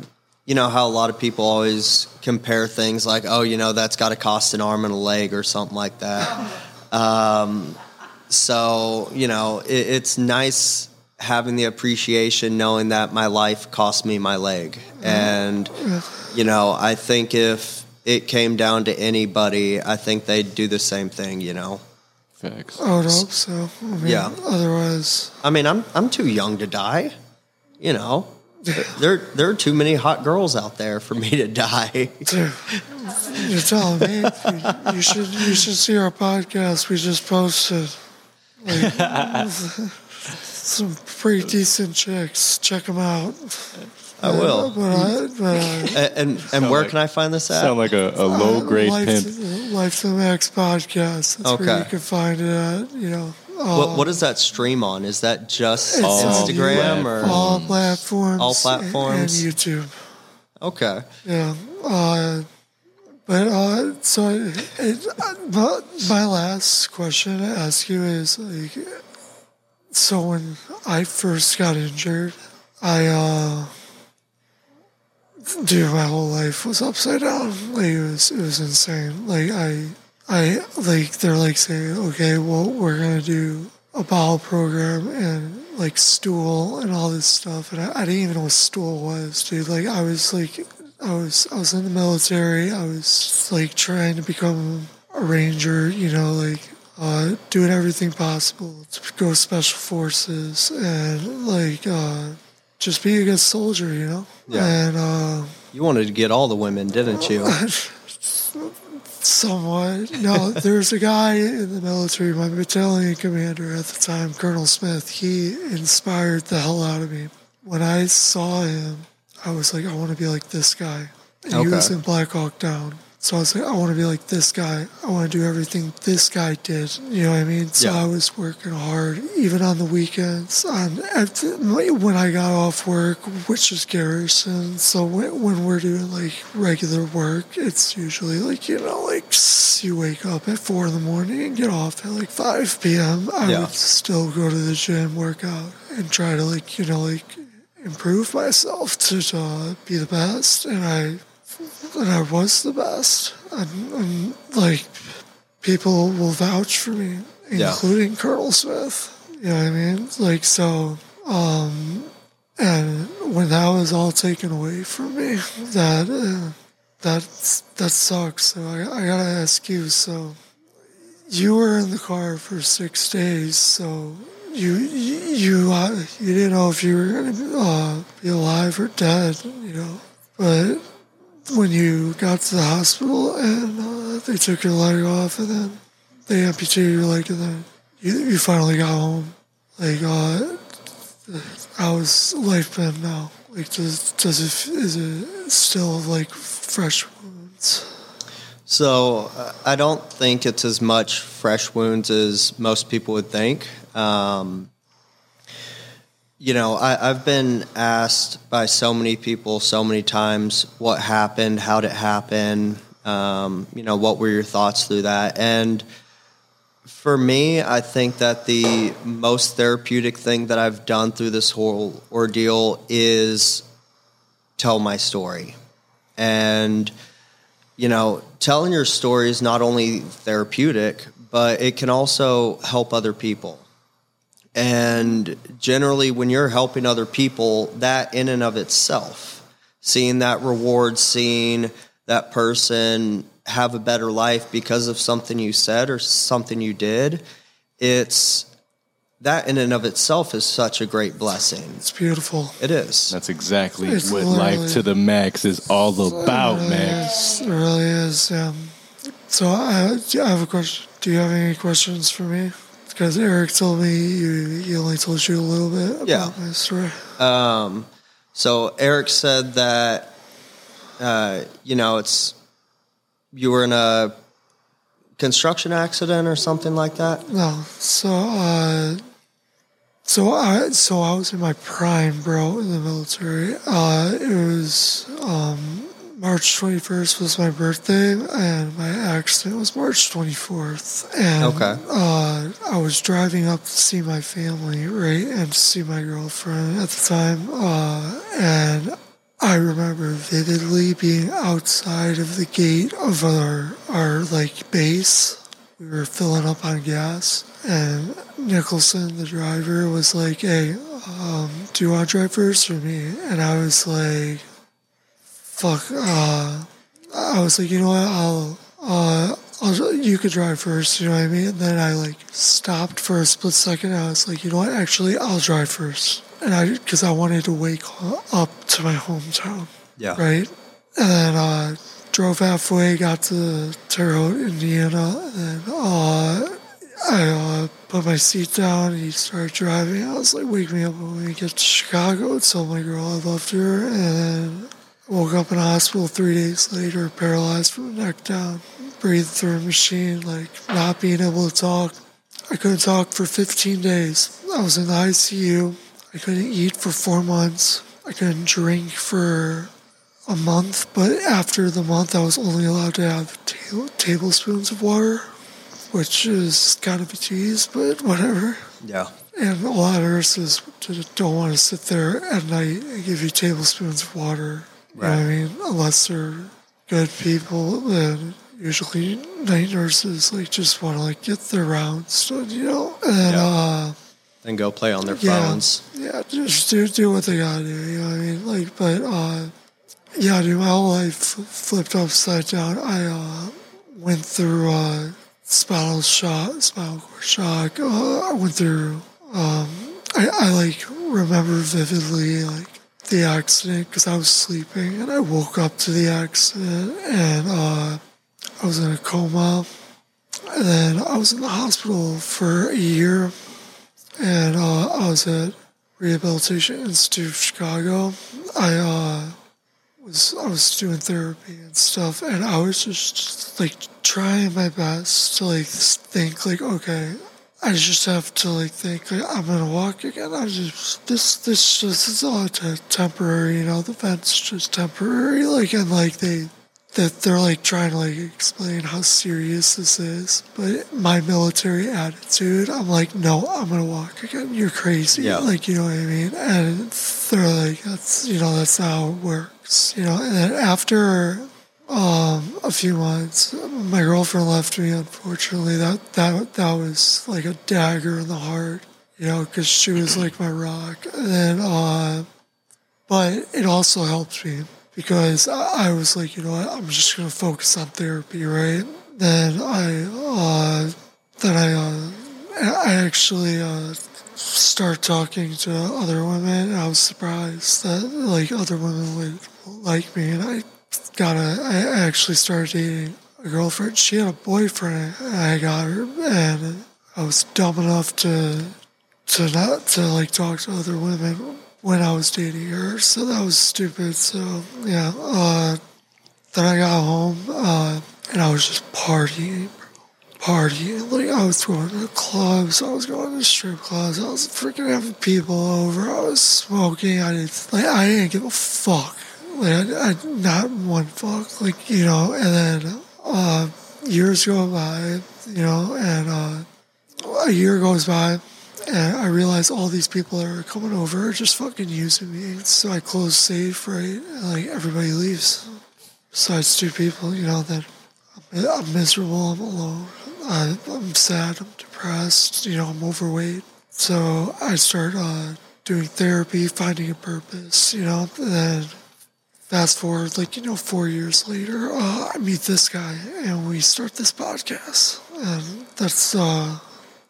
I: you know how a lot of people always compare things like, oh, you know, that's got to cost an arm and a leg or something like that. [LAUGHS] Um, so you know, it, it's nice having the appreciation knowing that my life cost me my leg, and you know, I think if it came down to anybody, I think they'd do the same thing. You know.
G: Facts.
H: I would hope so. I mean,
I: Yeah.
H: Otherwise,
I: I mean, I'm I'm too young to die. You know, there there are too many hot girls out there for me to die.
H: Dude, you're telling me you, you should you should see our podcast we just posted. Like, [LAUGHS] some pretty decent chicks. Check them out.
I: I will.
H: But I, but I,
I: A- [LAUGHS] And and, where can I find this at?
G: Sound like a, a low grade
H: Life,
G: pimp.
H: Life to Max podcast. That's where
I: Okay.
H: you can find it at. You know,
I: what what does that stream on? Is that just
H: It's on
I: Instagram or
H: all platforms,
I: All platforms?
H: and YouTube.
I: okay?
H: Yeah. Uh, but uh, so it, it, uh, my, my last question to ask you is like, so when I first got injured, I uh, dude, my whole life was upside down. Like it was, it was insane. Like I, I like they're like saying, okay, well, we're gonna do a bowel program and like stool and all this stuff, and I, I didn't even know what stool was, dude. Like I was like, I was, I was in the military. I was like trying to become a ranger, you know, like uh, doing everything possible to go special forces and like uh, just be a good soldier, you know.
I: Yeah.
H: And uh,
I: You wanted to get all the women, didn't you? [LAUGHS]
H: somewhat. No, there's a guy in the military, my battalion commander at the time, Colonel Smith. He inspired the hell out of me. When I saw him, I was like, I want to be like this guy. And he was in Black Hawk Down. So I was like, I want to be like this guy. I want to do everything this guy did. You know what I mean? So
I: Yeah.
H: I was working hard, even on the weekends. On when I got off work, which is garrison. So when, when we're doing like regular work, it's usually like you know, like you wake up at four in the morning and get off at like five p.m. I
I: Yeah.
H: would still go to the gym, work out, and try to like you know like improve myself to uh, be the best. And I and I was the best. And, and like people will vouch for me,
I: Yeah.
H: including Colonel Smith. You know what I mean? Like so. Um, and when that was all taken away from me, that uh, that that sucks. So I, I gotta ask you. So you were in the car for six days. So you you uh, you didn't know if you were gonna uh, be alive or dead, you know. But when you got to the hospital and uh, they took your leg off and then they amputated your leg and then you, you finally got home, like uh, how has life been now? Like does does it is it still like fresh wounds?
I: So I don't think it's as much fresh wounds as most people would think. Um, you know, I, I've been asked by so many people so many times what happened, how did it happen, um, you know, what were your thoughts through that? And for me, I think that the most therapeutic thing that I've done through this whole ordeal is tell my story. And, you know, telling your story is not only therapeutic, but it can also help other people. And generally, when you're helping other people, that in and of itself, seeing that reward, seeing that person have a better life because of something you said or something you did, it's that in and of itself is such a great blessing.
H: It's beautiful.
I: It is.
G: That's exactly
H: It's
G: what life to the max is all about,
H: it really
G: Max.
H: is. It really is. Um, so I, I have a question. Do you have any questions for me? Because Eric told me you, he only told you a little bit about
I: Yeah.
H: my story.
I: Um, so Eric said that, uh, you know, it's you were in a construction accident or something like that.
H: No, so uh, so I so I was in my prime, bro, in the military. Uh, it was um, March twenty first was my birthday, and my accident was March twenty fourth. And
I: Okay.
H: uh, I was driving up to see my family, right, and to see my girlfriend at the time, uh, and. I remember vividly being outside of the gate of our our like base. We were filling up on gas, and Nicholson, the driver, was like, "Hey, um, do you want to drive first or me?" And I was like, "Fuck." Uh, I was like, "You know what? I'll." Uh, I'll, you could drive first, you know what I mean? And then I like stopped for a split second. I was like, you know what? Actually, I'll drive first, and I because I wanted to wake up to my hometown
I: Yeah.
H: right? And then uh, drove halfway, got to Terre Haute, Indiana, and uh, I uh, put my seat down. And he started driving. I was like, "Wake me up when we get to Chicago." Tell my girl I loved her, and then woke up in a hospital three days later, paralyzed from the neck down, breathed through a machine, like not being able to talk. I couldn't talk for 15 days. I was in the ICU. I couldn't eat for four months. I couldn't drink for a month, but after the month, I was only allowed to have ta- tablespoons of water, which is kind of a tease, but whatever.
I: Yeah.
H: And a lot of nurses don't want to sit there at night and give you tablespoons of water. What I mean? Unless they're good people, then usually night nurses like just want to like get their rounds done, you know. And uh,
I: And go play on their
H: yeah,
I: phones.
H: yeah, just do do what they gotta do. You know what I mean? Like, but uh, yeah, dude, my whole life flipped upside down. I uh, went through uh, spinal shock, spinal cord shock. Uh, I went through. Um, I, I like remember vividly like the accident because I was sleeping and I woke up to the accident and uh, I was in a coma. And then I was in the hospital for a year and uh, I was at Rehabilitation Institute of Chicago. I uh, was I was doing therapy and stuff, and I was just like trying my best to like think like, okay, I just have to like think I'm gonna walk again. I just this this just is all te- temporary, you know. The vent's just temporary, like and like they that they're like trying to like explain how serious this is. But my military attitude, I'm like, no, I'm gonna walk again. You're crazy.
I: Yeah.
H: Like, you know what I mean? And they're like, that's you know, that's how it works. You know, and then after um a few months, my girlfriend left me unfortunately. That that that was like a dagger in the heart, you know, because she was like my rock. And then uh but it also helped me because I, I was like, you know I'm just gonna focus on therapy, right? Then I, uh, then I, uh, I actually uh, start talking to other women. I was surprised that like other women would like me, and I got a. I actually started dating a girlfriend. She had a boyfriend. I got her, and I was dumb enough to to not to like talk to other women when I was dating her. So that was stupid. So yeah. Uh, then I got home uh, and I was just partying, partying. Like I was going to clubs, I was going to strip clubs, I was freaking having people over, I was smoking. I didn't like I didn't give a fuck. Like I, not one fuck. Like you know, and then uh, years go by, you know, and uh, a year goes by. And I realize all these people are coming over just fucking using me. So I close safe, right? And, like everybody leaves besides two people, you know, that I'm, miserable, I'm alone, I, I'm sad, I'm depressed, you know, I'm overweight. So I start uh, doing therapy, finding a purpose, you know, and then fast forward, like, you know, four years later, uh, I meet this guy and we start this podcast. And that's, uh,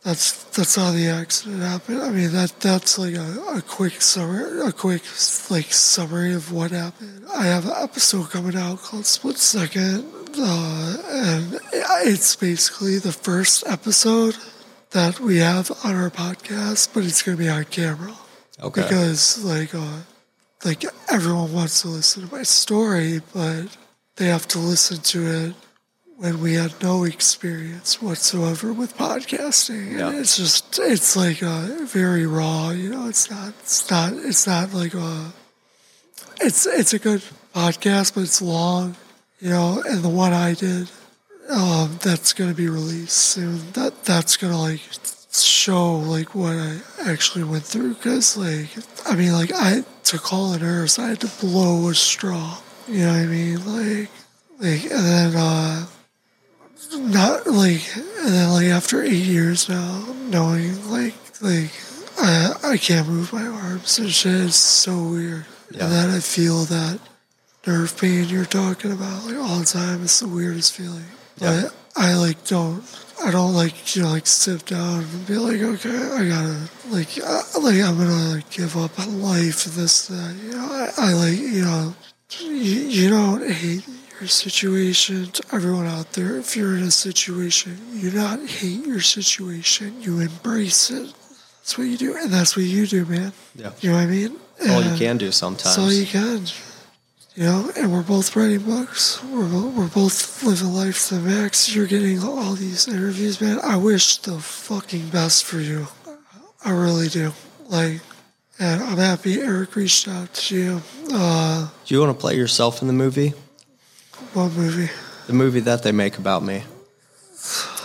H: that's that's how the accident happened. I mean that that's like a, a quick summary, a quick like summary of what happened. I have an episode coming out called Split Second, uh, and it's basically the first episode that we have on our podcast, but it's going to be on camera.
I: Okay.
H: Because like uh, like everyone wants to listen to my story, but they have to listen to it when we had no experience whatsoever with podcasting.
I: Yeah.
H: And it's just it's like uh, very raw, you know. It's not it's not it's not like a it's it's a good podcast, but it's long, you know. And the one I did, um, that's gonna be released soon. That that's gonna like show like what I actually went through. Cause like I mean, like I to call a nurse, I had to blow a straw. You know what I mean? Like like and then uh not like and then like after eight years now knowing like like I I can't move my arms and shit is so weird.
I: Yeah.
H: And then I feel that nerve pain you're talking about like all the time. It's the weirdest feeling.
I: Yeah.
H: But I like don't I don't like you know like sit down and be like okay I gotta like uh, like I'm gonna like give up on life and this that you know? I, I like you know you, you don't hate your situation to everyone out there. If you're in a situation you not hate your situation you embrace it. That's what you do and that's what you do man.
I: Yeah.
H: you know what I mean?
I: All you can do sometimes.
H: that's all you can you know and we're both writing books we're, we're both living life to the max you're getting all these interviews man I wish the fucking best for you I really do like and I'm happy Eric reached out to you uh
I: Do you want to play yourself in the movie?
H: what movie
I: The movie that they make about me.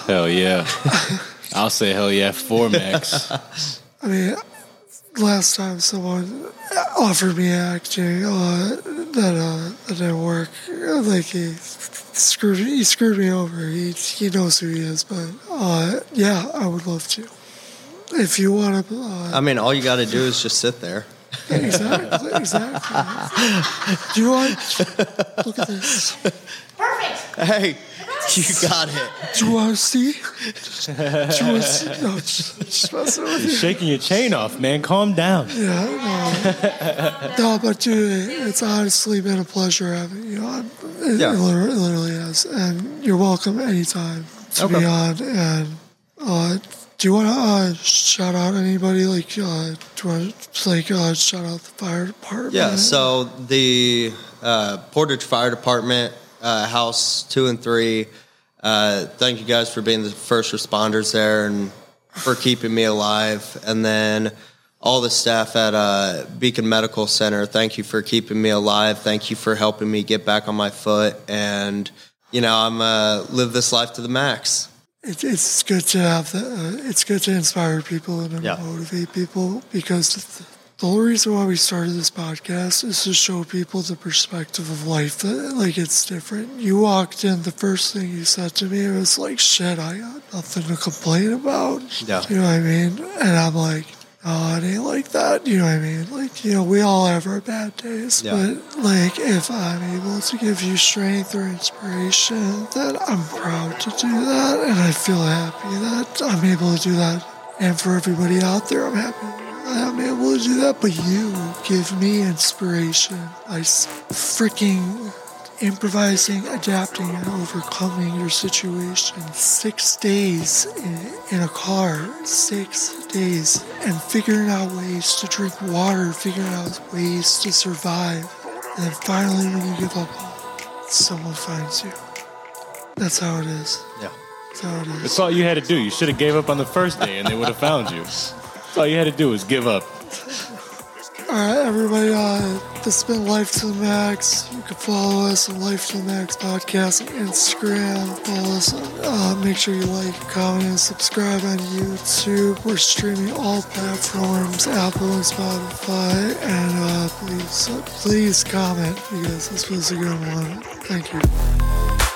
G: Hell yeah. I'll say hell yeah for Max. [LAUGHS]
H: I mean, last time someone offered me acting, uh, that uh, that didn't work. Like he screwed he screwed me over. He he knows who he is, but uh, yeah, I would love to. If you want to, uh,
I: I mean, all you got to do is just sit there.
H: exactly, exactly. [LAUGHS] Do you want? Look at this. Perfect.
I: Hey, [LAUGHS] you got it.
H: Do you want to see? Do you want to see? No, just, just messing with you.
G: Shaking your chain off, man. Calm down.
H: Yeah, no, no, but dude, it's honestly been a pleasure having you on. It,
I: Yeah.
H: it literally, it literally has, and you're welcome anytime to be on. And uh, do you want to uh, shout out anybody? Like, uh, do you want to like uh, shout out the fire department?
I: Yeah, so the uh, Portage Fire Department, uh, House 2 and 3, uh, thank you guys for being the first responders there and for keeping me alive. And then all the staff at uh, Beacon Medical Center, thank you for keeping me alive. Thank you for helping me get back on my foot. And, you know, I'm uh, live this life to the max.
H: it, it's good to have the. Uh, it's good to inspire people and
I: Yeah.
H: motivate people because the, whole reason why we started this podcast is to show people the perspective of life that like it's different. You walked in, the first thing you said to me was like, "Shit, I got nothing to complain about."
I: Yeah.
H: You know what I mean? And I'm like. Oh, it ain't like that. You know what I mean? Like, you know, we all have our bad days,
I: Yeah.
H: but like, if I'm able to give you strength or inspiration, then I'm proud to do that, and I feel happy that I'm able to do that And for everybody out there, I'm happy I'm able to do that. But you give me inspiration by freaking improvising, adapting, and overcoming your situation. Six days in, in, a car, six days, and figuring out ways to drink water, figuring out ways to survive. And then finally, when you give up, someone finds you. That's how it is.
I: Yeah.
H: That's how it is.
G: That's all you had to do. You should have gave up on the first day, and they would have found you. All you had to do was give up.
H: All right, everybody. Uh, this has been Life to the Max. You can follow us on Life to the Max podcast on Instagram. Follow us. Uh, make sure you like, comment, and subscribe on YouTube. We're streaming all platforms, Apple and Spotify. And uh, please, please comment because this was a good one. Thank you.